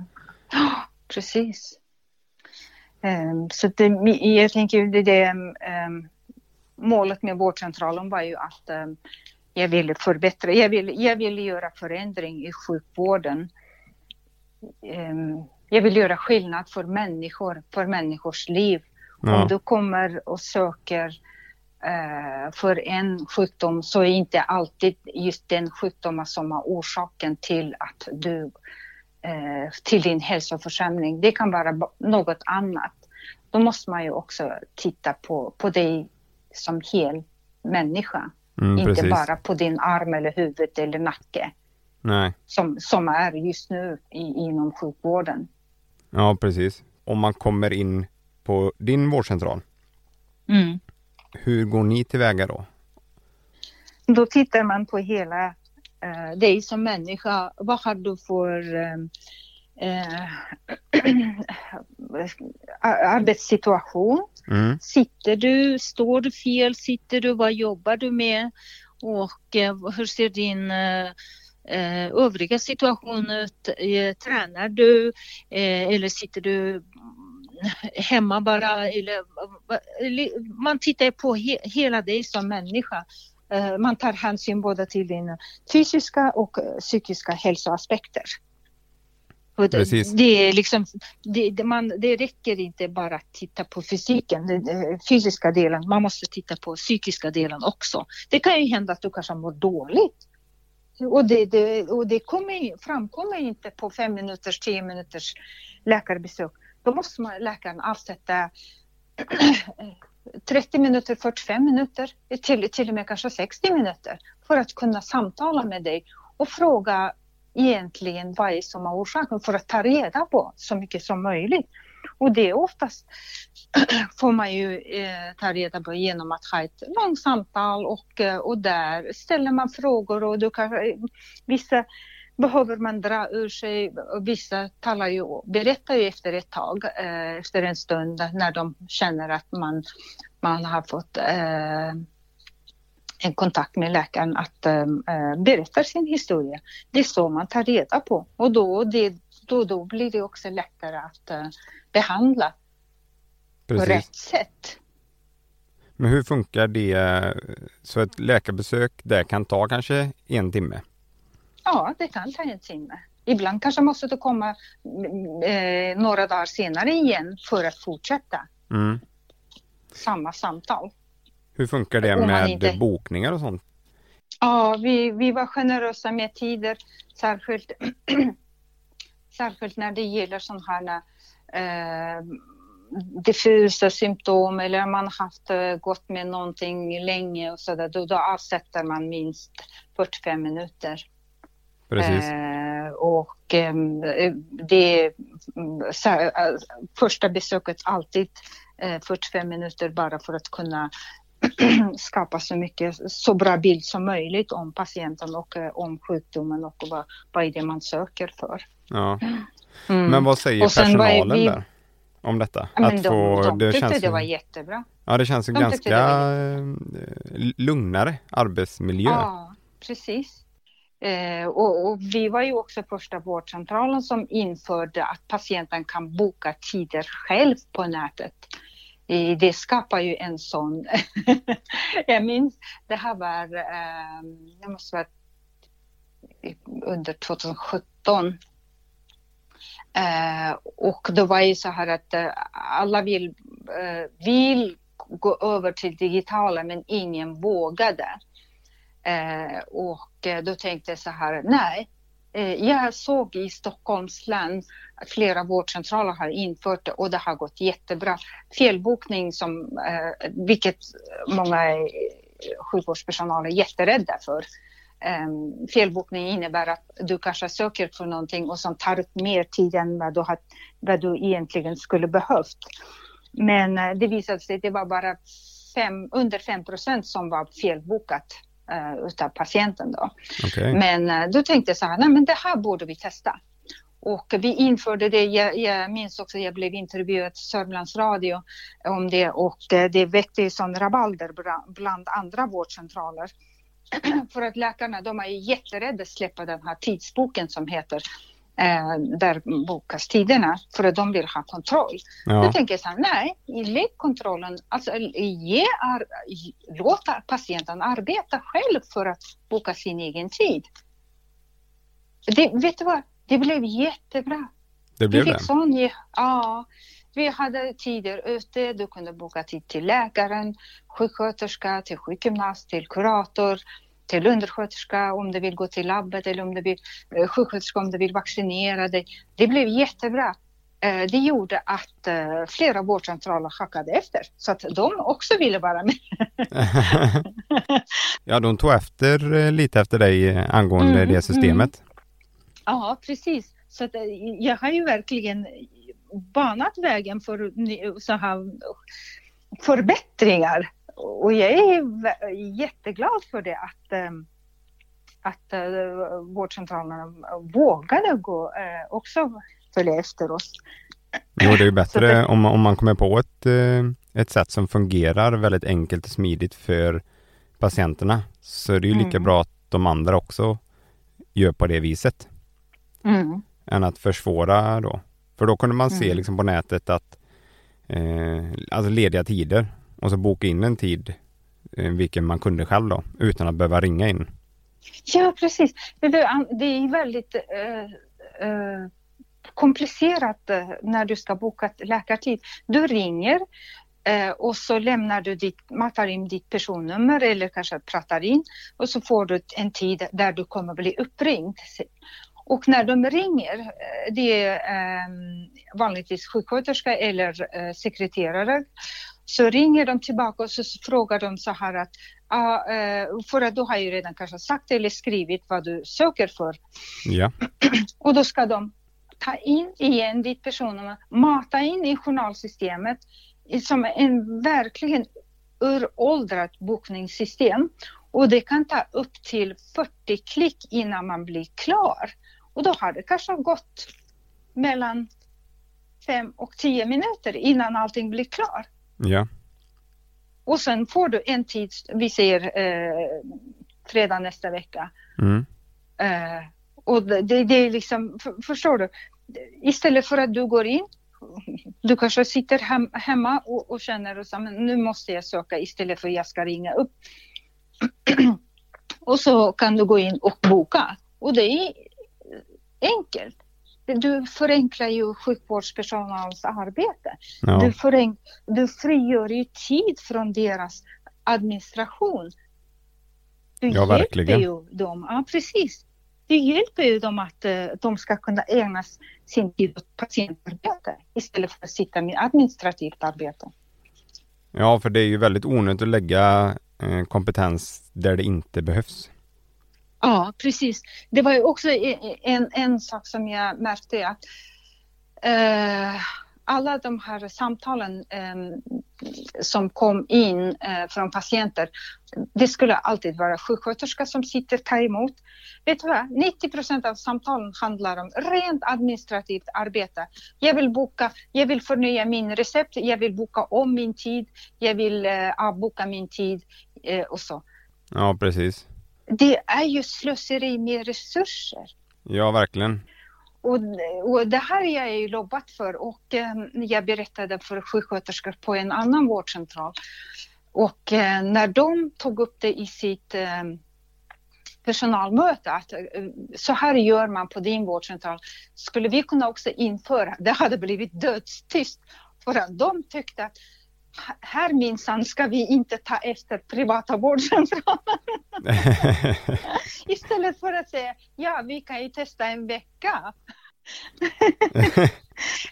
Ja, precis. Um, så det, jag tänker det, det um, målet med vårdcentralen var ju att um, jag ville förbättra, jag ville, jag ville göra förändring i sjukvården. jag vill göra skillnad för människor, för människors liv. Ja. Om du kommer och söker för en sjukdom så är inte alltid just den sjukdomen som är orsaken till att du Eh, till din hälsoförsämring. Det kan vara något annat. Då måste man ju också titta på, på dig som hel människa. Mm, inte precis. bara på din arm eller huvud eller nacke. Nej. Som, som är just nu i, inom sjukvården. Ja, precis. Om man kommer in på din vårdcentral. Mm. Hur går ni tillväga då? Då tittar man på hela eh, dig som människa, vad har du för eh, eh arbetssituation? Mm. Sitter du, står du fel, sitter du, vad jobbar du med? Och eh, hur ser din eh, eh övriga situation ut? Tränar du eller sitter du hemma bara? Eller, man tittar på he, hela dig som människa. Eh, man tar hänsyn både till din fysiska och psykiska hälsoaspekter. Det, det, är liksom, det, man, det räcker inte bara att titta på fysiken, den fysiska delen, man måste titta på psykiska delen också. Det kan ju hända att du kanske mår dåligt. Och det, det, och det kommer, framkommer inte på fem minuters, tio minuters läkarbesök. Då måste man, läkaren avsätta eh, 30 minuter, 45 minuter, till, till och med kanske 60 minuter för att kunna samtala med dig och fråga egentligen vad är som är orsaken för att ta reda på så mycket som möjligt. Och det oftast får man ju eh, ta reda på genom att ha ett långt samtal och, eh, och där ställer man frågor och du kan, eh, vissa behöver man dra ur sig. Vissa talar ju, berättar ju efter ett tag, eh, efter en stund när de känner att man, man har fått eh, en kontakt med läkaren att eh, berätta sin historia. Det är så man tar reda på och då, det, då, då blir det också lättare att eh, behandla Precis. på rätt sätt. Men hur funkar det? Så ett läkarbesök där kan ta kanske en timme? Ja, det kan ta en timme. Ibland kanske måste du komma eh, några dagar senare igen för att fortsätta. Mm. Samma samtal. Hur funkar det med inte... bokningar och sånt? Ja, vi, vi var generösa med tider, särskilt, särskilt när det gäller sådana här eh, diffusa symptom eller man haft eh, gått med någonting länge och sådär, då, då avsätter man minst 45 minuter. Precis. Eh, och eh, det så, eh, första besöket alltid 45 eh, minuter bara för att kunna skapa så mycket, så bra bild som möjligt om patienten och eh, om sjukdomen och vad, vad är det man söker för. Ja. Mm. Men vad säger personalen vi, där om detta? Att de, få, de det tyckte känns det var jättebra. Ja, det känns de ganska lugnare arbetsmiljö. Ja, precis. Eh, och, och, vi var ju också första vårdcentralen som införde att patienten kan boka tider själv på nätet. Eh, det skapar ju en sån... jag minns, det här var, eh, det måste vara under 2017. Eh, och då var ju så här att eh, alla vill, eh, vill gå över till digitala men ingen vågade. Eh, och Eh, då tänkte jag så här, nej, eh, jag såg i Stockholms län att flera vårdcentraler har infört det och det har gått jättebra. Felbokning som, eh, vilket många sjukvårdspersonal är jätterädda för. Ehm, felbokning innebär att du kanske söker för någonting och som tar upp mer tid än vad du, har, vad du egentligen skulle behövt. Men det visade sig att det var bara fem, under 5 procent som var felbokat uh, utav patienten då. Okay. Men uh, då tänkte jag så här, nej men det här borde vi testa. Och vi införde det, jag, jag minns också jag blev intervjuad i Sörmlands Radio om det och det väckte sån rabalder bland andra vårdcentraler. För att läkarna de är jätterädda att släppa den här tidsboken som heter eh, där bokas tiderna för att de vill ha kontroll. Ja. Då tänker jag så här, nej, lägg kontrollen, alltså ge, ar, låta patienten arbeta själv för att boka sin egen tid. Det, vet du vad, det blev jättebra. Det blev det? Sån, ja, vi hade tider ute, du kunde boka tid till läkaren, sjuksköterska, till sjukgymnast, till kurator, till undersköterska om du vill gå till labbet eller om du vill eh, sjuksköterska om du vill vaccinera dig. Det blev jättebra. Eh, det gjorde att eh, flera vårdcentraler hackade efter så att de också ville vara med. ja, de tog efter lite efter dig angående mm, det systemet. Mm. Ja, precis. Så att jag har ju verkligen banat vägen för så här förbättringar och jag är jätteglad för det att, ehm, att uh, vårdcentralerna vågade gå, uh, också följa efter oss. Jo, det är ju bättre det... om, om man kommer på ett, ett sätt som fungerar väldigt enkelt och smidigt för patienterna så är det ju lika mm. bra att de andra också gör på det viset. Mm. Än att försvåra då. För då kunde man se mm. liksom på nätet att eh, alltså lediga tider och så boka in en tid eh, vilken man kunde själv då utan att behöva ringa in. Ja precis. Det är väldigt eh, eh, komplicerat när du ska boka läkartid. Du ringer och så lämnar du ditt, matar in ditt personnummer eller kanske pratar in och så får du en tid där du kommer bli uppringd. Och när de ringer, det är vanligtvis sjuksköterska eller sekreterare, så ringer de tillbaka och så frågar de så här att, uh, för att du har ju redan kanske sagt eller skrivit vad du söker för. Ja. och då ska de ta in igen ditt personnummer, mata in i journalsystemet som en verkligen uråldrat bokningssystem. Och det kan ta upp till 40 klick innan man blir klar. Och då har det kanske gått mellan 5 och 10 minuter innan allting blir klart. Ja. Och sen får du en tid, vi säger eh, fredag nästa vecka. Mm. Eh, och det, det, är liksom, för, förstår du? Istället för att du går in, du kanske sitter hem, hemma och, och känner att nu måste jag söka istället för att jag ska ringa upp. och så kan du gå in och boka. Och det är enkelt du förenklar ju sjukvårdspersonalens arbete. Ja. Du, förenk, du frigör ju tid från deras administration. Du ja, verkligen. ju dem, ja precis. Du hjälper ju dem att uh, de ska kunna ägna sin tid åt patientarbete istället för att sitta med administrativt arbete. Ja, för det är ju väldigt onödigt att lägga eh, kompetens där det inte behövs. Ja, precis. Det var ju också en, en sak som jag märkte att eh, alla de här samtalen eh, som kom in eh, från patienter, det skulle alltid vara sjuksköterska som sitter och tar emot. Vet du vad? 90 procent av samtalen handlar om rent administrativt arbete. Jag vill boka, jag vill förnya min recept, jag vill boka om min tid, jag vill eh, avboka min tid eh, och så. Ja, precis det är ju slöseri med resurser. Ja, verkligen. Och, och det här har jag ju jobbat för och eh, jag berättade för sjuksköterskor på en annan vårdcentral. Och eh, när de tog upp det i sitt eh, personalmöte att eh, så här gör man på din vårdcentral. Skulle vi kunna också införa, det hade blivit dödstyst för att de tyckte att här minsann ska vi inte ta efter privata vårdcentraler. Istället för att säga, ja vi kan ju testa en vecka.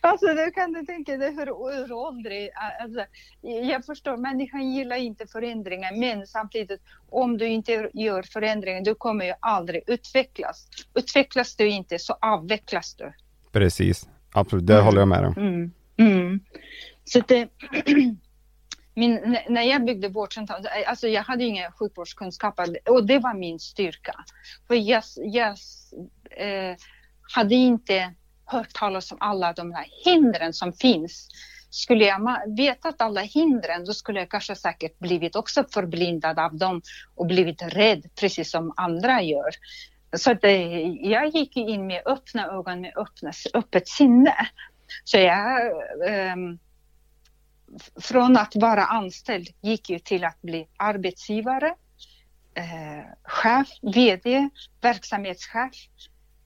alltså det kan du tänka dig hur uråldrig, alltså, jag förstår människan gillar inte förändringar men samtidigt om du inte gör förändringar du kommer ju aldrig utvecklas. Utvecklas du inte så avvecklas du. Precis, absolut, det mm. håller jag med om. Mm. Mm. Så det, min, när jag byggde vårdcentralen, eh, alltså jag hade inga sjukvårdskunskaper och det var min styrka. För jag, jag eh, hade inte hört talas om alla de här hindren som finns. Skulle jag vetat alla hindren då skulle jag kanske säkert blivit också förblindad av dem och blivit rädd precis som andra gör. Så det, eh, jag gick in med öppna ögon, med öppna, öppet sinne. Så jag, um, från att vara anställd gick jag till att bli arbetsgivare, eh, chef, VD, verksamhetschef,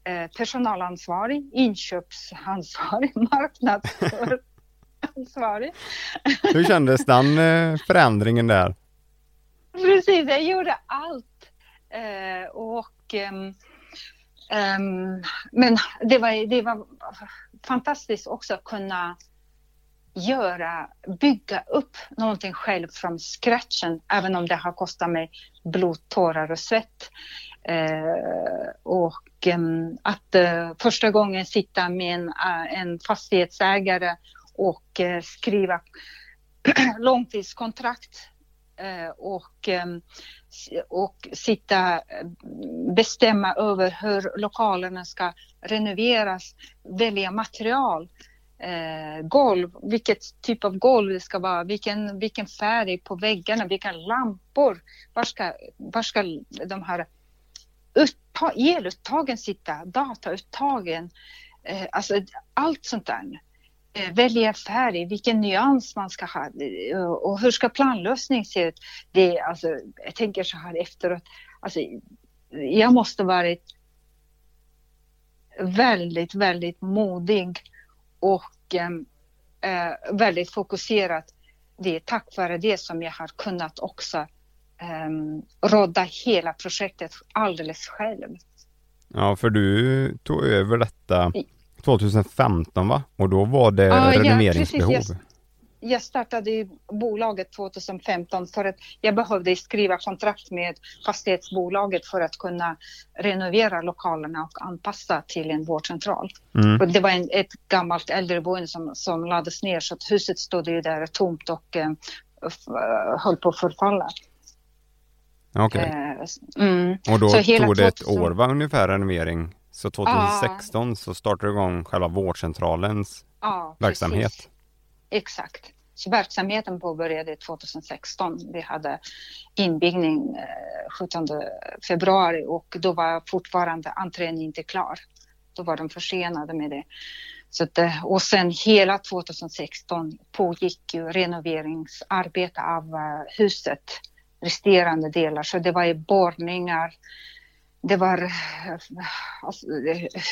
eh, personalansvarig, inköpsansvarig, marknadsansvarig. Hur kändes den eh, förändringen där? Precis, jag gjorde allt. Eh, och um, um, men det var, det var fantastiskt också att kunna göra, bygga upp någonting själv från scratchen, även om det har kostat mig blod, tårar och svett. Eh, och eh, att eh, första gången sitta med en, eh, en fastighetsägare och eh, skriva långtidskontrakt eh, och, och sitta, eh, bestämma över hur lokalerna ska renoveras, välja material eh, golv, vilket typ av golv det ska vara, vilken, vilken färg på väggarna, vilka lampor, var ska, var ska de här uttag, eluttagen sitta, datauttagen, eh, alltså allt sånt där. Eh, välja färg, vilken nyans man ska ha eh, och hur ska planlösning se ut. Det, alltså, jag tänker så här efteråt, alltså, jag måste varit väldigt, väldigt modig och eh, väldigt fokuserat. Det är tack vare det som jag har kunnat också eh, råda hela projektet alldeles själv. Ja, för du tog över detta 2015 va? Och då var det ja, renoveringsbehov. Ja, jag startade bolaget 2015 för att jag behövde skriva kontrakt med fastighetsbolaget för att kunna renovera lokalerna och anpassa till en vårdcentral. Mm. Och det var en, ett gammalt äldreboende som, som lades ner så att huset stod ju där tomt och uh, höll på att förfalla. Okej. Okay. Eh, mm. Och då tog det ett år va, ungefär renovering? Så 2016 ah. så startade du igång själva vårdcentralens ah, verksamhet? Precis. Exakt. Så verksamheten påbörjade 2016. Vi hade inbyggning 17 eh, februari och då var fortfarande entrén inte klar. Då var de försenade med det. Så att, eh, och sen hela 2016 pågick ju renoveringsarbete av eh, huset, resterande delar. Så det var ju borrningar, det var, alltså,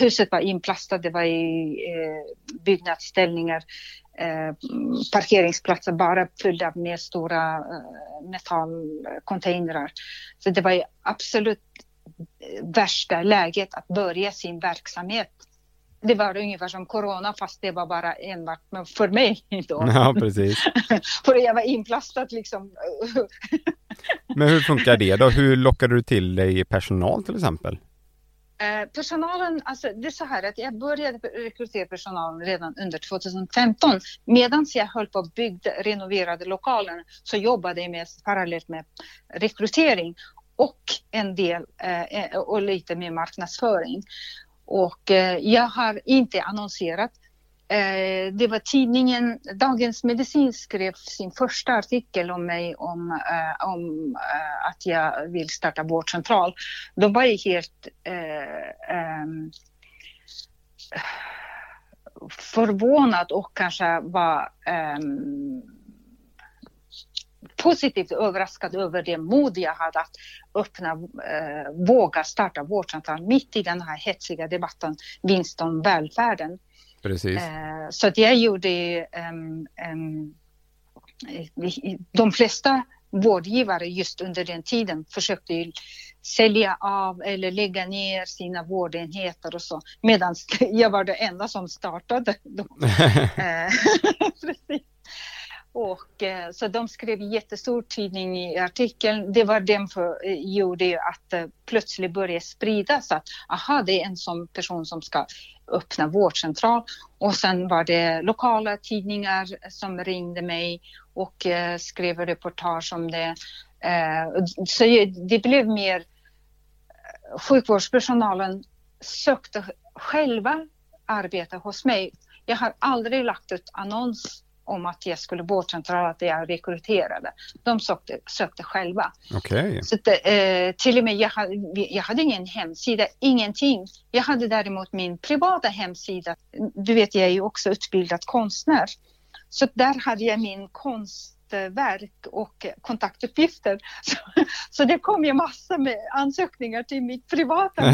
huset var inplastat, det var i eh, byggnadsställningar, eh, parkeringsplatser bara fyllda med stora eh, metallcontainrar. Så det var ju absolut värsta läget att börja sin verksamhet. Det var ungefär som corona fast det var bara enbart för mig då. Ja, precis. för jag var inplastad liksom. Men hur funkar det då? Hur lockade du till dig personal till exempel? Eh, personalen, alltså det är så här att jag började rekrytera personal redan under 2015. Medan jag höll på att bygga renoverade lokaler så jobbade jag med, parallellt med rekrytering och en del eh, och lite med marknadsföring. Och eh, jag har inte annonserat Eh, det var tidningen Dagens Medicin skrev sin första artikel om mig om, eh, om eh, att jag vill starta vårdcentral. Då var jag helt eh, ehm, förvånad och kanske var ehm, positivt överraskad över det mod jag hade att öppna, eh, våga starta vårdcentral mitt i den här hetsiga debatten, vinst om välfärden. Precis. Eh, så att jag gjorde um, um, de flesta vårdgivare just under den tiden försökte sälja av eller lägga ner sina vårdenheter och så. Medan jag var den enda som startade. Eh, Och, eh, så de skrev jättestor tidning i artikeln. Det var den för, eh, gjorde att det plötsligt började spridas att aha, det är en sån person som ska öppna vårdcentral. Och sen var det lokala tidningar som ringde mig och skrev reportage om det. Så det blev mer sjukvårdspersonalen sökte själva arbeta hos mig. Jag har aldrig lagt ut annons om att jag skulle vårdcentral, att jag rekryterade. De sökte, sökte själva. Okay. Så att, eh, till och med jag hade, jag hade ingen hemsida, ingenting. Jag hade däremot min privata hemsida. Du vet, jag är ju också utbildad konstnär. Så där hade jag min konstverk och kontaktuppgifter. Så, så det kom ju massor med ansökningar till mitt privata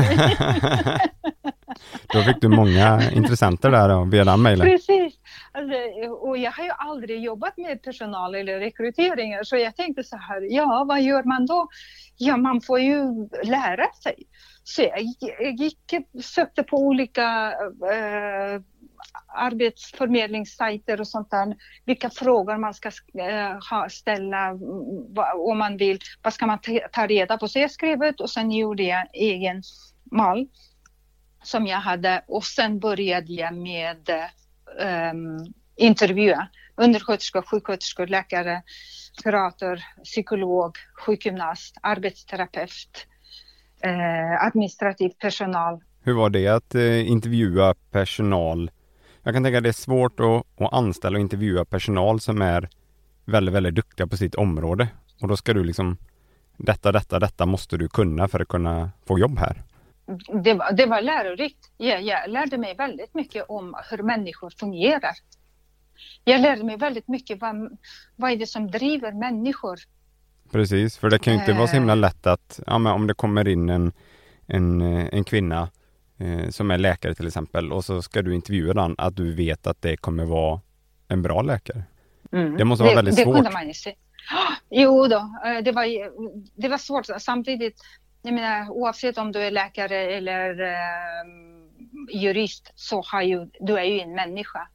Då fick du många intressenter där via den mejlen. Precis. Alltså, och jag har ju aldrig jobbat med personal eller rekryteringar så jag tänkte så här, ja vad gör man då? Ja man får ju lära sig. Så jag gick, sökte på olika eh, arbetsförmedlingssajter och sånt där. Vilka frågor man ska eh, ha, ställa om man vill. Vad ska man ta reda på? Så jag skrev ut och sen gjorde jag egen mall som jag hade och sen började jag med eh, um, intervjua undersköterskor, sjuksköterskor, läkare, kurator, psykolog, sjukgymnast, arbetsterapeut, eh, administrativ personal. Hur var det att eh, intervjua personal? Jag kan tänka att det är svårt att, att anställa och intervjua personal som är väldigt, väldigt duktiga på sitt område. Och då ska du liksom detta, detta, detta måste du kunna för att kunna få jobb här det, var, det var lärorikt. Jag, jag lärde mig väldigt mycket om hur människor fungerar. Jag lärde mig väldigt mycket vad, vad är det som driver människor. Precis, för det kan ju inte vara så himla eh. lätt att ja, men om det kommer in en, en, en kvinna eh, som är läkare till exempel och så ska du intervjua den, att du vet att det kommer vara en bra läkare. Mm. Det måste vara det, väldigt det svårt. Jo då, eh, det var, det var svårt. Samtidigt jag menar, oavsett om du är läkare eller eh, jurist så har ju, du är ju en människa.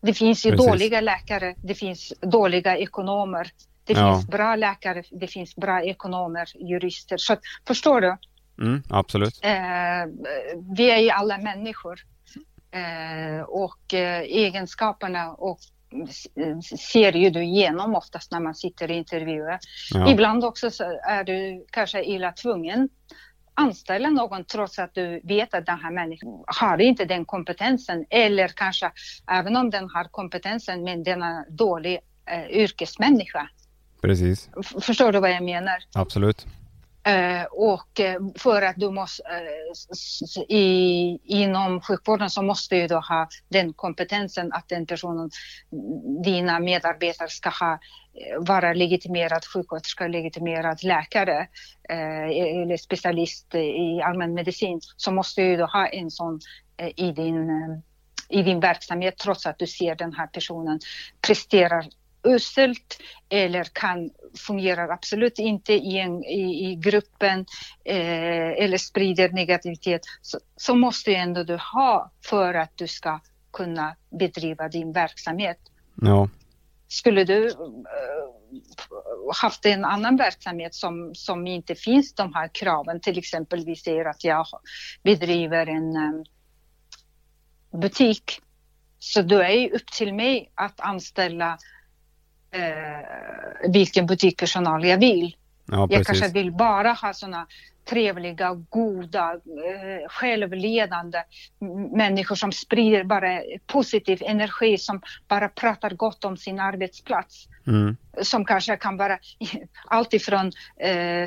Det finns ju Precis. dåliga läkare, det finns dåliga ekonomer. Det ja. finns bra läkare, det finns bra ekonomer, jurister. Så förstår du? Mm, absolut. Eh, vi är ju alla människor. Eh, och eh, egenskaperna och ser ju du igenom oftast när man sitter i intervjuer. Ja. Ibland också så är du kanske illa tvungen anställa någon trots att du vet att den här människan har inte den kompetensen eller kanske även om den har kompetensen men den är dålig eh, yrkesmänniska. Precis. Förstår du vad jag menar? Absolut. Eh, och eh, för att du måste, eh, i, inom sjukvården så måste du då ha den kompetensen att den personen, dina medarbetare ska ha, vara legitimerad sjuksköterska, legitimerad läkare e, eller specialist i allmänmedicin så måste du då ha en sån i din i din verksamhet trots att du ser den här personen presterar uselt eller kan fungerar absolut inte i, en, i, i gruppen eh, eller sprider negativitet så, så måste ju ändå du ha för att du ska kunna bedriva din verksamhet. Ja. Skulle du uh, haft en annan verksamhet som, som inte finns de här kraven, till exempel vi säger att jag bedriver en um, butik, så då är det upp till mig att anställa eh, vilken butikpersonal jag vill. Ja, jag kanske vill bara ha sådana trevliga, goda, eh, självledande människor som sprider bara positiv energi, som bara pratar gott om sin arbetsplats. Mm. Som kanske kan vara alltifrån eh,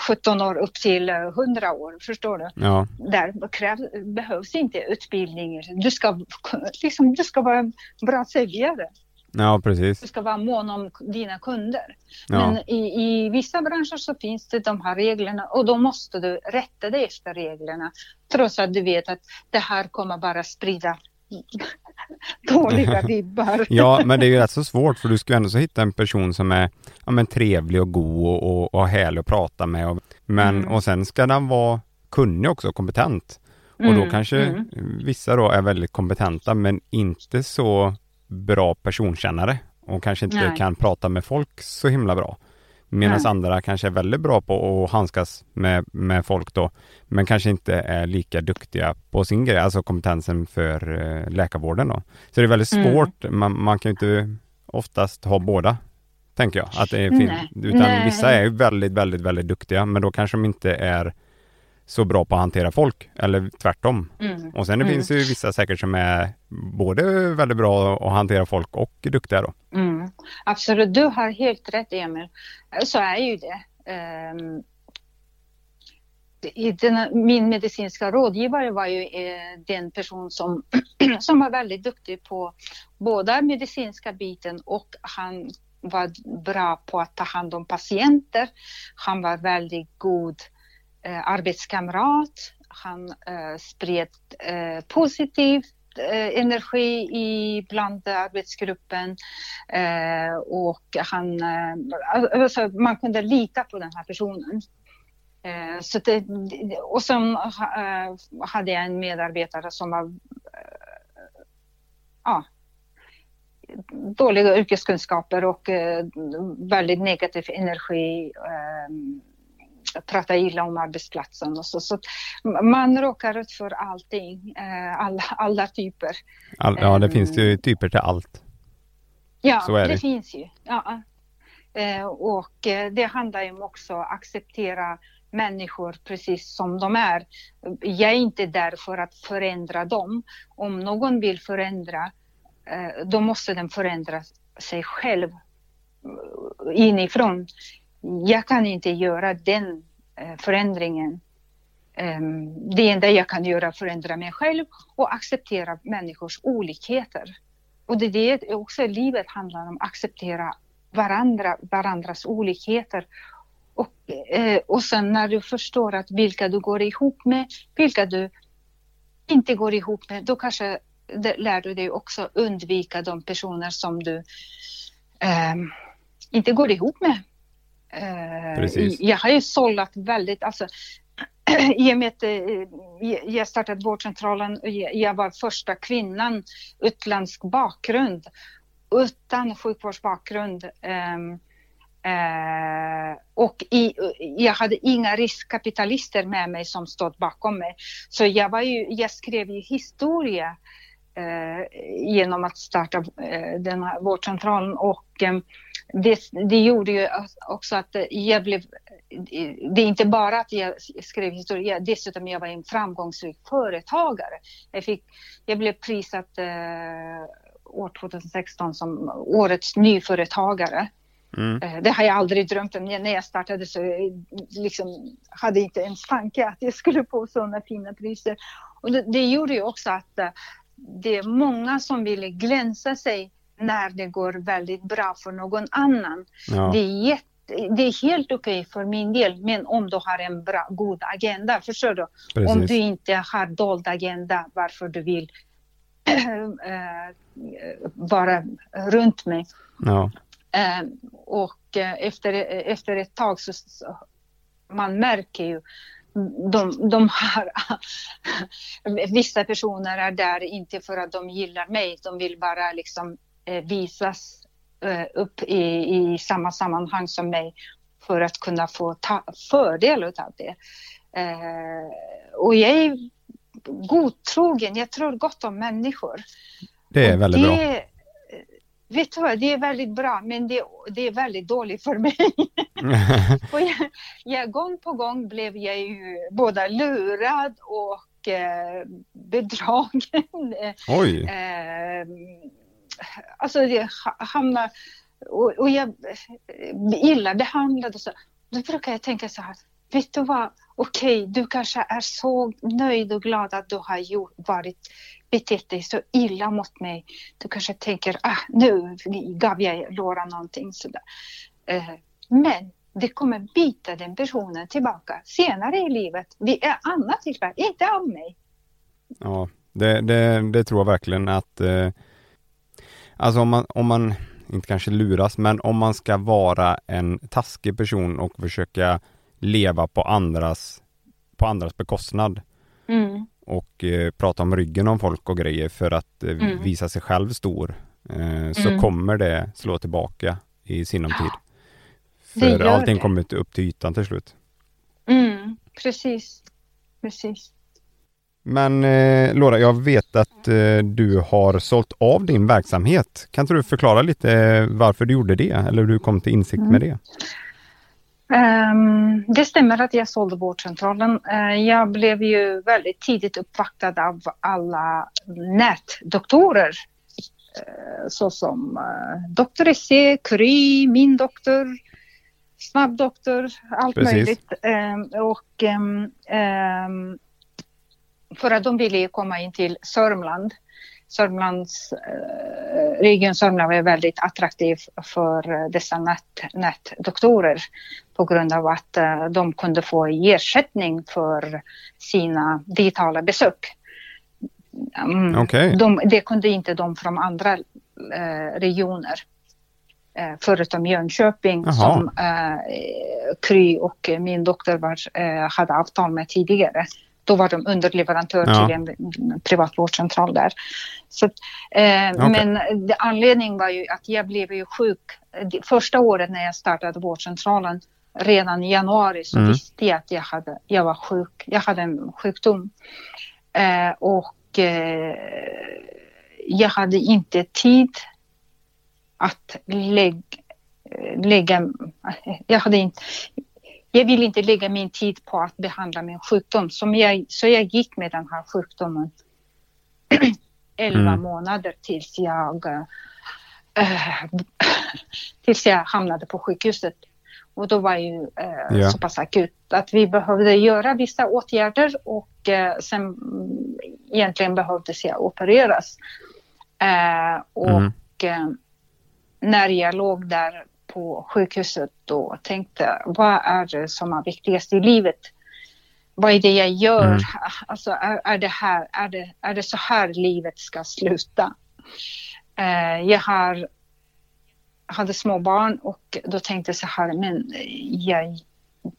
17 år upp till 100 år, förstår du? Ja. Där krävs, behövs inte utbildning. Du ska, liksom, du ska vara en bra säljare. Ja, precis. Du ska vara mån om dina kunder. Ja. Men i, i vissa branscher så finns det de här reglerna och då måste du rätta dig efter reglerna. Trots att du vet att det här kommer bara sprida dåliga vibbar. ja, men det är ju rätt så svårt för du ska ju ändå så hitta en person som är ja, men trevlig och god och, och, och härlig att prata med. Och, men, mm. och sen ska den vara kunnig också, kompetent. Och då mm, kanske mm. vissa då är väldigt kompetenta men inte så bra personkännare och kanske inte Nej. kan prata med folk så himla bra. Medan andra kanske är väldigt bra på att handskas med, med folk då, men kanske inte är lika duktiga på sin grej, alltså kompetensen för eh, läkarvården då. Så det är väldigt Mm. svårt, man, man kan ju inte oftast ha båda, tänker jag. Att det är fin- Nej. Utan Nej. vissa är ju väldigt, väldigt, väldigt duktiga, men då kanske de inte är så bra på att hantera folk, eller tvärtom. Mm. Och sen det Mm. finns ju vissa säkert som är både väldigt bra att hantera folk och duktiga då. Mm. Absolut, du har helt rätt Emil. Så är ju det. I den, min medicinska rådgivare var ju eh, den person som, som var väldigt duktig på båda medicinska biten och han var bra på att ta hand om patienter. Han var väldigt god Eh, arbetskamrat. Han eh, spred eh, eh, energi i bland arbetsgruppen eh, och han, eh, alltså, man kunde lita på den här personen. Eh, så det, och sen eh, hade jag en medarbetare som var eh, ja, dåliga yrkeskunskaper och eh, väldigt negativ energi. Eh, Prata illa om arbetsplatsen och så. så man råkar ut för allting, eh, alla, alla typer. All, ja, det Ehm. finns ju typer till allt. Ja, det, det. finns ju. Ja. Eh, och eh, det handlar ju om också att acceptera människor precis som de är. Jag är inte där för att förändra dem. Om någon vill förändra, då måste den förändra sig själv inifrån. Jag kan inte göra den eh, förändringen. Ehm, det enda jag kan göra är att förändra mig själv och acceptera människors olikheter. Och det är det också livet handlar om, acceptera varandra, varandras olikheter. Och, eh, och sen när du förstår att vilka du går ihop med, vilka du inte går ihop med, då kanske lär du dig också undvika de personer som du eh, inte går ihop med. Precis. Eh, jag har ju sållat väldigt, alltså i och med att eh, jag startade vårdcentralen, jag var första kvinnan utländsk bakgrund utan sjukvårdsbakgrund. ehm, eh, och i, jag hade inga riskkapitalister med mig som stod bakom mig. Så jag, var ju, jag skrev ju historia uh, genom att starta uh, den här vårdcentralen och um, det, det gjorde ju också att jag blev det är inte bara att jag skrev historia, dessutom jag var en framgångsrik företagare. Jag, fick, jag blev prisat eh, år 2016 som årets nyföretagare. Mm. Eh, det har jag aldrig drömt om. När jag startade så eh, liksom, hade jag inte ens tanke att jag skulle få sådana fina priser. Och det, det gjorde ju också att eh, det är många som ville glänsa sig när det går väldigt bra för någon annan. Ja. Det är jätte det är helt okej för min del, men om du har en bra, god agenda, förstår du? Precis. Om du inte har dold agenda, varför du vill eh, vara runt mig. Ja. Eh, och eh, efter, efter ett tag så, man märker ju de, de har, vissa personer är där inte för att de gillar mig, de vill bara liksom visas eh, upp i, i samma sammanhang som mig för att kunna få ta fördel av det. Eh, och jag är godtrogen, jag tror gott om människor. Det är väldigt bra. det, Vet du vad, det är väldigt bra men det, det är väldigt dåligt för mig. och jag, jag, gång på gång blev jag ju både lurad och eh, bedragen. Oj. Eh, alltså jag hamnar och, och jag eh, illa behandlad och så. Då brukar jag tänka så här, vet du vad, okej, du kanske är så nöjd och glad att du har gjort, varit betett dig så illa mot mig. Du kanske tänker, ah, nu gav jag Laura någonting sådär. Eh, men det kommer bita den personen tillbaka senare i livet. Vid ett annat tillfälle, inte av mig. Ja, det, det, det tror jag verkligen att eh, Alltså om man, om man, inte kanske luras, men om man ska vara en taskig person och försöka leva på andras, på andras bekostnad Mm. och eh, prata om ryggen om folk och grejer för att eh, Mm. visa sig själv stor eh, så Mm. kommer det slå tillbaka i sinom tid. För allting det. kommer upp till ytan till slut. Mm, precis. Precis. Men eh, Laura, jag vet att eh, du har sålt av din verksamhet. Kan inte du förklara lite eh, varför du gjorde det eller hur du kom till insikt Mm. med det? Ehm, det stämmer att jag sålde vårdcentralen. Eh, jag blev ju väldigt tidigt uppvaktad av alla nätdoktorer. Uh, såsom uh, Dr. Esse, Kry, min doktor, Snabbdoktor, allt Precis. möjligt. Ehm, och ehm, för att de ville komma in till Sörmland. Sörmlands, eh, region Sörmland var väldigt attraktiv för dessa nät, nätdoktorer på grund av att eh, de kunde få ersättning för sina digitala besök. Mm, Okej. de, det kunde inte de från andra eh, regioner. Eh, förutom Jönköping Jaha. som eh, Kry och min doktor var, eh, hade avtal med tidigare. Då var de underleverantör Ja. till en privat vårdcentral där. Så, eh, Okej. Men anledningen var ju att jag blev ju sjuk. Det första året när jag startade vårdcentralen, redan i januari, så Mm. visste jag att jag, hade, jag var sjuk. Jag hade en sjukdom. Eh, och eh, jag hade inte tid att lägga, lägga jag hade inte jag ville inte lägga min tid på att behandla min sjukdom. Som jag, så jag gick med den här sjukdomen 11 Mm. månader tills jag, eh, tills jag hamnade på sjukhuset. Och då var ju eh, Ja. så pass akut att vi behövde göra vissa åtgärder och eh, sen mm, egentligen behövdes jag opereras. Eh, och Mm. när jag låg där på sjukhuset då tänkte vad är det som är viktigast i livet? Vad är det jag gör? Mm. Alltså är, är, det här, är, det, är det så här livet ska sluta? Eh, jag har, hade små barn och då tänkte jag så här, men jag,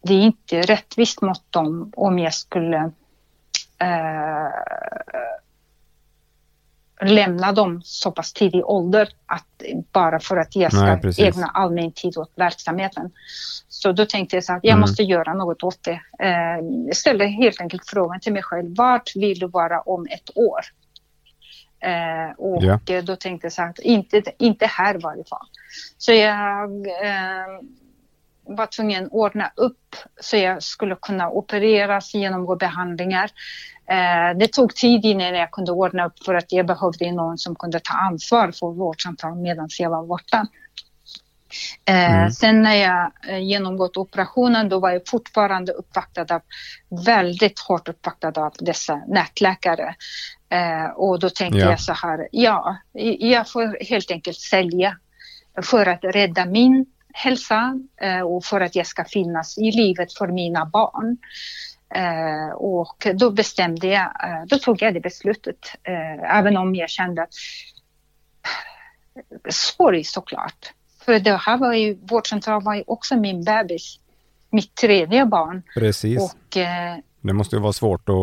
det är inte rättvist mot dem om jag skulle eh, lämna dem så pass tidig ålder att bara för att jag ska Nej, precis. ägna all min tid åt verksamheten. Så då tänkte jag så att jag Mm. måste göra något åt det. Eh, ställde helt enkelt frågan till mig själv, vart vill du vara om ett år? Eh, och Ja. eh, då tänkte jag så att inte, inte här i varje fall. Så jag eh, var tvungen att ordna upp så jag skulle kunna opereras, genomgå behandlingar. Eh, det tog tid innan jag kunde ordna upp för att jag behövde någon som kunde ta ansvar för vårdcentralen medan jag var borta. Eh, Mm. Sen när jag eh, genomgått operationen då var jag fortfarande uppvaktad av, väldigt hårt uppvaktad av dessa nätläkare. Och då tänkte Ja. jag så här, ja, jag får helt enkelt sälja för att rädda min hälsa och för att jag ska finnas i livet för mina barn. Eh, och då bestämde jag, eh, då tog jag det beslutet, eh, även om jag kände att sorg såklart. För det här var ju, vårdcentralen var ju också min bebis, mitt tredje barn. Precis. Och Det måste ju vara svårt att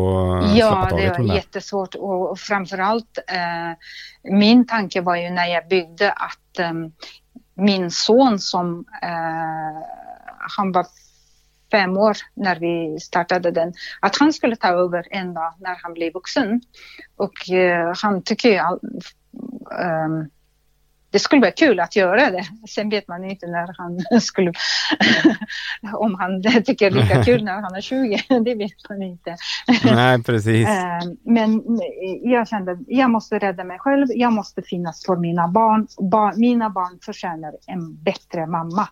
släppa Ja, det taget var om det. jättesvårt och och framförallt min tanke var ju när jag byggde att eh, min son som han var fem år när vi startade den, att han skulle ta över en dag när han blev vuxen. Och eh, han tycker ju ehm, det skulle vara kul att göra det. Sen vet man inte när han skulle, om han tycker det är lika kul när han är 20, det vet man inte. Nej, precis. Eh, Men jag kände att jag måste rädda mig själv. Jag måste finnas för mina barn. Ba- mina barn förtjänar en bättre mamma.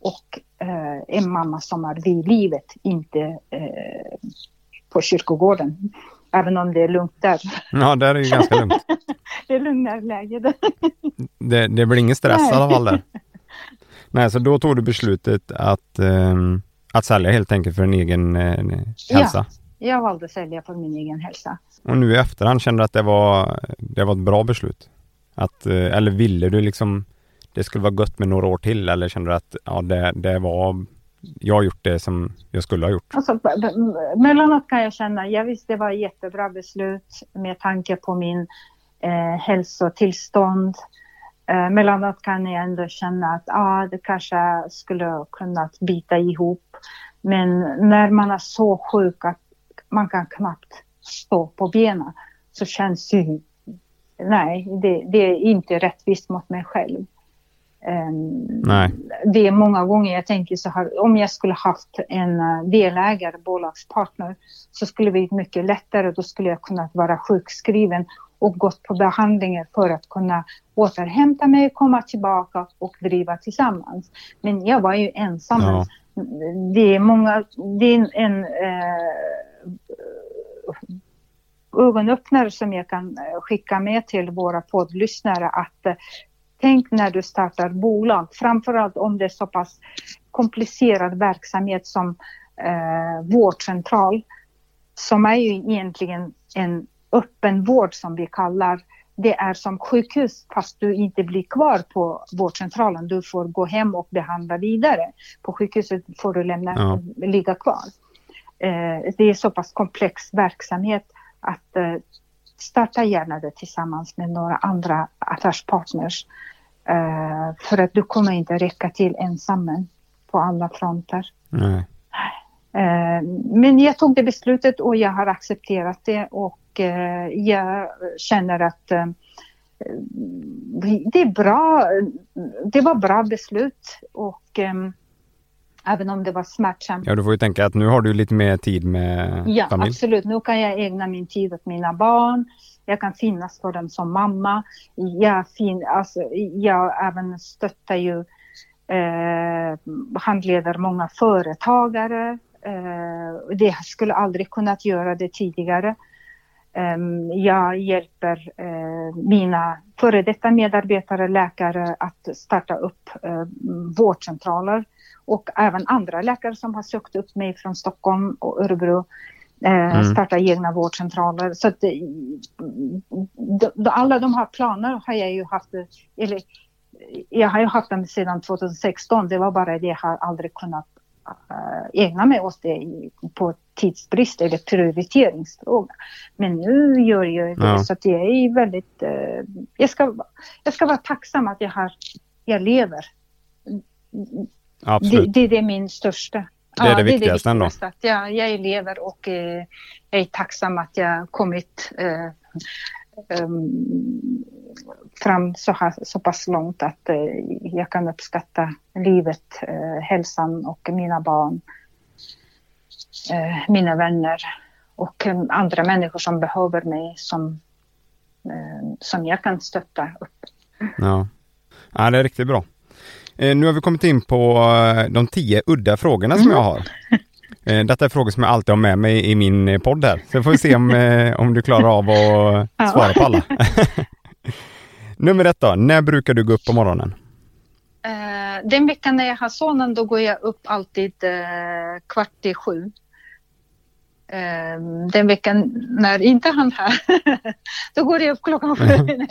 Och eh, en mamma som är vid livet, inte eh, på kyrkogården. Även om det är lugnt där. Ja, där är ju ganska lugnt. Det är lugnare läge där. Det, det blir ingen stress i Nej. alla fall där. Nej, så då tog du beslutet att, ehm, att sälja helt enkelt för en egen eh, hälsa. Jag valde att sälja för min egen hälsa. Och nu i efterhand kände du att det var, det var ett bra beslut? Att, eh, eller ville du liksom det skulle vara gött med några år till eller kände du att ja, det, det var jag har gjort det som jag skulle ha gjort? Alltså, mellanåt kan jag känna, jag visste det var ett jättebra beslut med tanke på min eh, hälsotillstånd. Eh, Mellanåt kan jag ändå känna att ah, det kanske skulle kunnat bita ihop. Men när man är så sjuk att man kan knappt stå på benen så känns det nej, det, det är inte rättvist mot mig själv. Um, Nej. Det är många gånger jag tänker så här, om jag skulle haft en uh, delägare, bolagspartner, så skulle det bli mycket lättare. Då skulle jag kunna vara sjukskriven och gått på behandlingar för att kunna återhämta mig, komma tillbaka och driva tillsammans. Men jag var ju ensam. Ja. Det är många, det är en eh, ögonöppnare som jag kan eh, skicka med till våra poddlyssnare att eh, tänk när du startar bolag, framförallt om det är så pass komplicerad verksamhet som eh, vårdcentral, som är ju egentligen en öppen vård som vi kallar det är som sjukhus fast du inte blir kvar på vårdcentralen. Du får gå hem och behandla vidare. På sjukhuset får du lämna, Ja. ligga kvar. Eh, det är så pass komplex verksamhet att eh, starta gärna det tillsammans med några andra affärspartners. Eh, för att du kommer inte räcka till ensam på alla fronter. Eh, Men jag tog det beslutet och jag har accepterat det och eh, jag känner att det är bra. Det var bra beslut och eh, även om det var smärtsamt. Ja, du får ju tänka att nu har du lite mer tid med Ja, familj. absolut. Nu kan jag ägna min tid åt mina barn. Jag kan finnas för dem som mamma. Jag, fin alltså, jag även stöttar ju, eh, handleder många företagare. Eh, det skulle aldrig kunnat göra det tidigare. Em, jag hjälper eh, mina före detta medarbetare, läkare att starta upp eh, vårdcentraler och även andra läkare som har sökt upp mig från Stockholm och Örebro eh, Mm. starta egna vårdcentraler. Så att, eh, d- d- alla de här planer har jag ju haft, eller jag har ju haft dem sedan 2016. Det var bara det jag har aldrig kunnat äh, ägna mig åt det på tidsbrist eller prioriteringsfråga. Men nu gör jag det Ja. så att jag är väldigt, eh, jag, ska, jag ska vara tacksam att jag har, jag lever. Det, Absolut. det, det är min största. Det är det viktigaste ändå. viktigaste, Att jag, jag lever och eh, jag är tacksam att jag kommit eh, ehm, fram så, här, så pass långt att eh, jag kan uppskatta livet, eh, hälsan och mina barn, eh, mina vänner och andra människor som behöver mig som, eh, som jag kan stötta upp. Ja. ja, det är riktigt bra. Eh, nu har vi kommit in på eh, de tio udda frågorna som Mm. jag har. Eh, detta är frågor som jag alltid har med mig i min podd här. Så får vi se om, om du klarar av att Ja. svara på alla. Nummer ett då, när brukar du gå upp på morgonen? Den veckan när jag har sonen då går jag upp alltid kvart i sju. Eh, den veckan när inte han här, då går jag upp klockan sju. Det-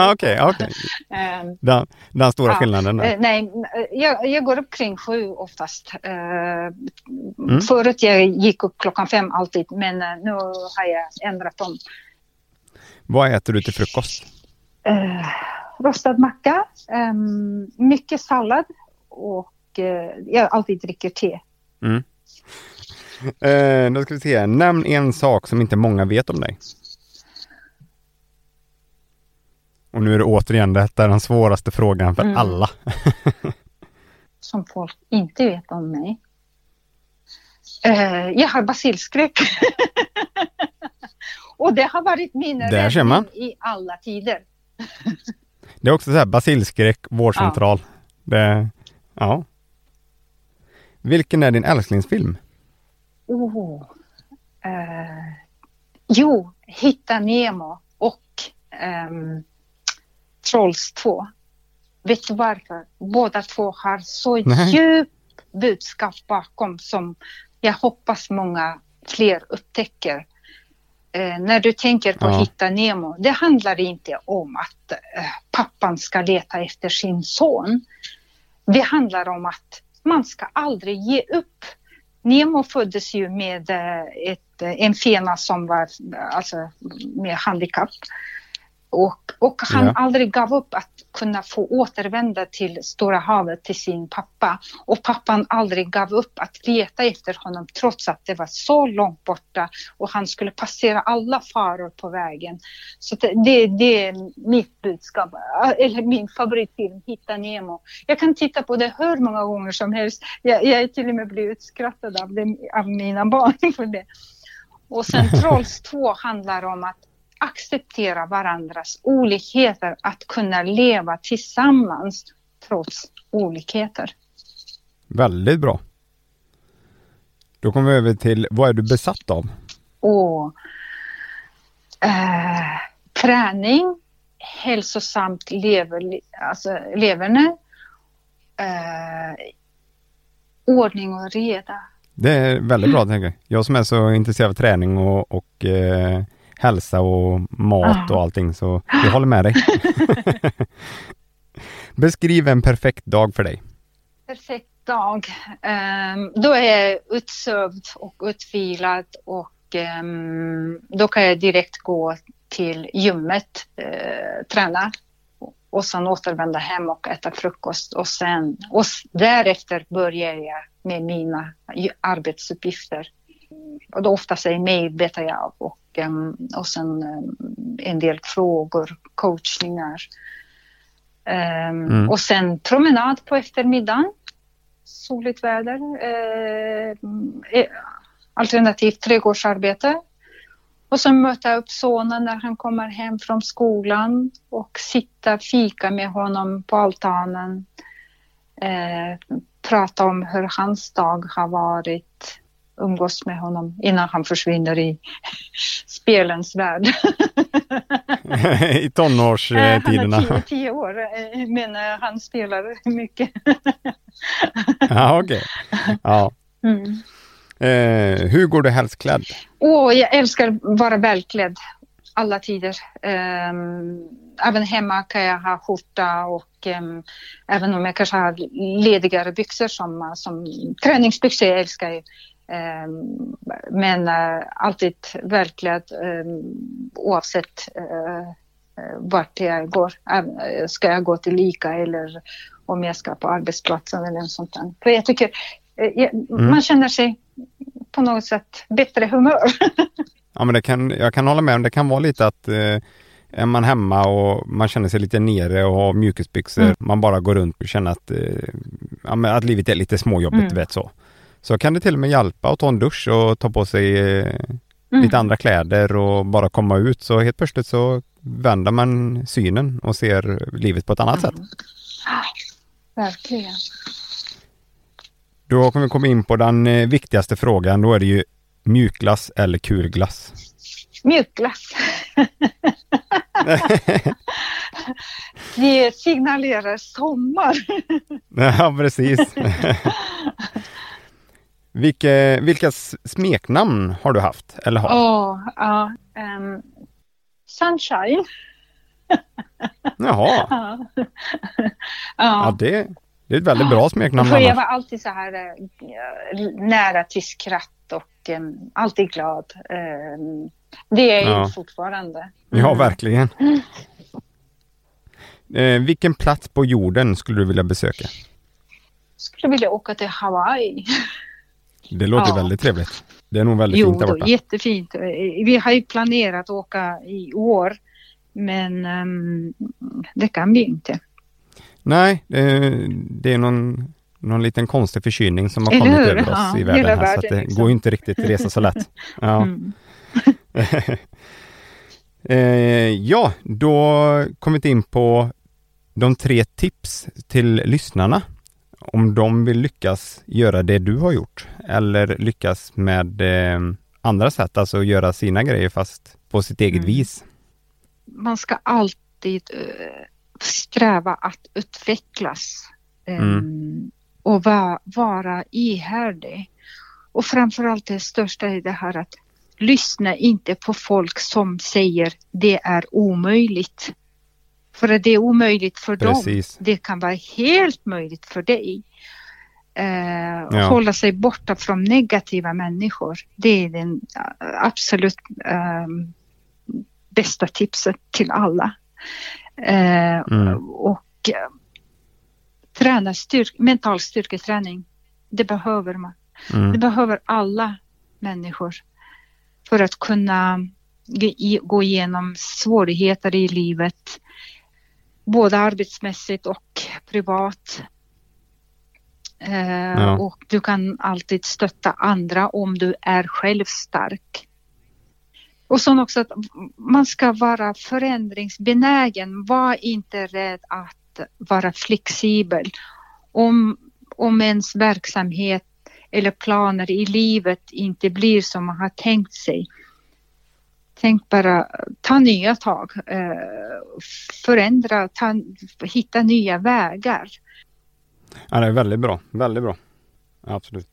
Okej, okej. Eh, Den, den stora Ja, skillnaden där. eh, nej, jag, jag går upp kring sju oftast. Eh, Mm. Förut jag gick upp klockan fem alltid, men eh, nu har jag ändrat om. Vad äter du till frukost? Eh, rostad macka, ehm, mycket sallad och jag alltid dricker te. Eh, då ska vi se, nämn en sak som inte många vet om dig. Och nu är det återigen, detta är den svåraste frågan för Mm. alla. som folk inte vet om mig. Eh, jag har basilskräck. och det har varit min räddning i alla tider. Det är också så här basilskräck, vårdcentral. Det, ja. Vilken är din älsklingsfilm? Oh. Eh, jo, Hitta Nemo och ehm, Trolls 2. Vet du varför? Båda två har så Nej. djupt budskap bakom som jag hoppas många fler upptäcker. Eh, när du tänker på Ja. Hitta Nemo, det handlar inte om att eh, pappan ska leta efter sin son. Det handlar om att man ska aldrig ge upp. Nemo föddes ju med eh, ett, eh, en fena som var alltså, med handikapp. Och, och han Ja. aldrig gav upp att kunna få återvända till Stora havet till sin pappa. Och pappan aldrig gav upp att leta efter honom trots att det var så långt borta och han skulle passera alla faror på vägen. Så det, det, är mitt budskap, eller min favoritfilm, Hitta Nemo. Jag kan titta på det hur många gånger som helst. Jag, jag är till och med blivit utskrattad av, det, av mina barn för det. Och sen Trolls 2 handlar om att acceptera varandras olikheter, att kunna leva tillsammans trots olikheter. Väldigt bra. Då kommer vi över till, vad är du besatt av? Och eh, träning, hälsosamt lever, alltså leverne, eh, ordning och reda. Det är väldigt bra tänker jag. Jag som är så intresserad av träning och, och eh, hälsa och mat och allting så jag håller med dig. Beskriv en perfekt dag för dig. Perfekt dag. Ehm, då är jag utsövd och utvilad och ehm, då kan jag direkt gå till gymmet, eh, träna och sen återvända hem och äta frukost och sen och därefter börjar jag med mina arbetsuppgifter. Och då oftast är mejl betar jag av och, och sen ehm, en del frågor, coachningar. Ehm, Mm. Och sen promenad på eftermiddagen. Soligt väder. Eh, eh, alternativt trädgårdsarbete. Och så möta upp sonen när han kommer hem från skolan och sitta fika med honom på altanen. Eh, prata om hur hans dag har varit. Umgås med honom innan han försvinner i spelens värld. I Eh, tonårstiderna. Han är tio, tio år, eh, men eh, han spelar mycket. ja, okej. Ja. Mm. Eh, hur går du helst klädd? Åh, jag älskar att vara välklädd alla tider. Ehm, även hemma kan jag ha skjorta och ehm, även om jag kanske har ledigare byxor som, som träningsbyxor, jag älskar men eh, alltid välklädd um, oavsett uh, vart jag går. Eh, ska jag gå till Ica eller om jag ska på arbetsplatsen eller något sånt där. För jag tycker eh, jag, man känner sig på något sätt bättre humör. Ja, men det kan, jag kan hålla med om det kan vara lite att eh, är man hemma och man känner sig lite nere och har mjukisbyxor, Mm. man bara går runt och känner att, eh, att livet är lite småjobbigt, Mm. vet så. Så kan det till och med hjälpa att ta en dusch och ta på sig eh, Mm. lite andra kläder och bara komma ut så helt plötsligt så vänder man synen och ser livet på ett annat sätt. Verkligen. Då kommer vi komma in på den eh, viktigaste frågan, då är det ju mjukglass eller kulglass. Mjukglass. Det signalerar sommar. Ja, precis. vilka, vilka smeknamn har du haft eller har? Åh, ja. ehm, sunshine. Jaha, Ja. ja, ja. det, det är ett väldigt bra smeknamn. För jag var alltid så här eh, nära till skratt och eh, alltid glad. Ehm, det är jag Ja. fortfarande. Ja, Mm. verkligen. Eh, vilken plats på jorden skulle du vilja besöka? Skulle vilja åka till Hawaii. Det låter Ja. väldigt trevligt. Det är nog väldigt Jo, fint där borta. jättefint. Eh, Vi har ju planerat att åka i år. Men ehm, det kan vi inte. Nej, eh, det är någon, någon liten konstig förkylning som har Eller kommit hur? över oss Ja, i världen här, så världen det liksom. går inte riktigt att resa så lätt. Ja. Mm. Eh, ja, då kommer vi in på de tre tips till lyssnarna. Om de vill lyckas göra det du har gjort eller lyckas med eh, andra sätt, alltså göra sina grejer fast på sitt eget Mm. vis. Man ska alltid eh, sträva att utvecklas. ehm, Mm. och va, vara ihärdig. Och framförallt det största är det här att lyssna inte på folk som säger det är omöjligt. För att det är omöjligt för dem. Precis. Det kan vara helt möjligt för dig. Eh, Ja. Hålla sig borta från negativa människor. Det är den eh, absolut ehm, bästa tipset till alla. Eh, mm. Och eh, träna styrk, mental styrketräning. Det behöver man. Mm. Det behöver alla människor för att kunna gå igenom svårigheter i livet. Både arbetsmässigt och privat. Eh, ja. Och du kan alltid stötta andra om du är själv stark. Och så också att man ska vara förändringsbenägen. Var inte rädd att vara flexibel. Om, om ens verksamhet eller planer i livet inte blir som man har tänkt sig. Tänk bara, ta nya tag, eh, förändra, ta, hitta nya vägar. Ja, det är väldigt bra, väldigt bra. Absolut.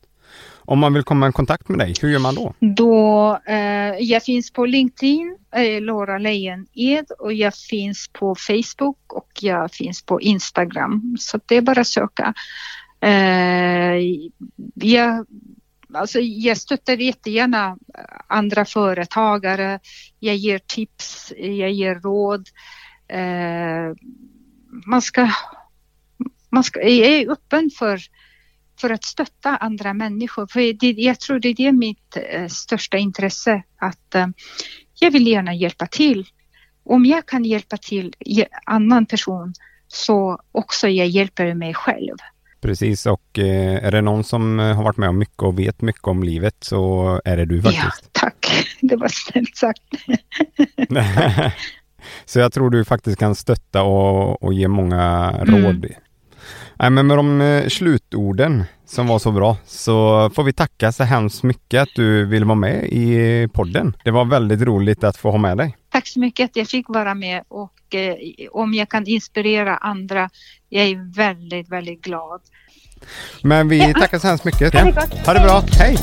Om man vill komma i kontakt med dig, hur gör man då? Då, eh, jag finns på LinkedIn, eh, Laura Lejon-Ed och jag finns på Facebook och jag finns på Instagram. Så det är bara att söka. Eh, jag, alltså jag stöttar jättegärna eh, andra företagare. Jag ger tips, jag ger råd. Eh, man ska, man ska, jag är öppen för för att stötta andra människor. För det, jag tror det är det mitt eh, största intresse, att eh, jag vill gärna hjälpa till. Om jag kan hjälpa till eh, annan person så också jag hjälper mig själv. Precis och eh, är det någon som har varit med om mycket och vet mycket om livet så är det du faktiskt. Ja, tack. Det var snällt sagt. så jag tror du faktiskt kan stötta och, och ge många mm. råd Nej, men med de eh, slutorden som var så bra så får vi tacka så hemskt mycket att du vill vara med i podden. Det var väldigt roligt att få ha med dig. Tack så mycket att jag fick vara med och eh, om jag kan inspirera andra, jag är väldigt, väldigt glad. Men vi tackar så hemskt mycket. Det, ha det bra. Hej!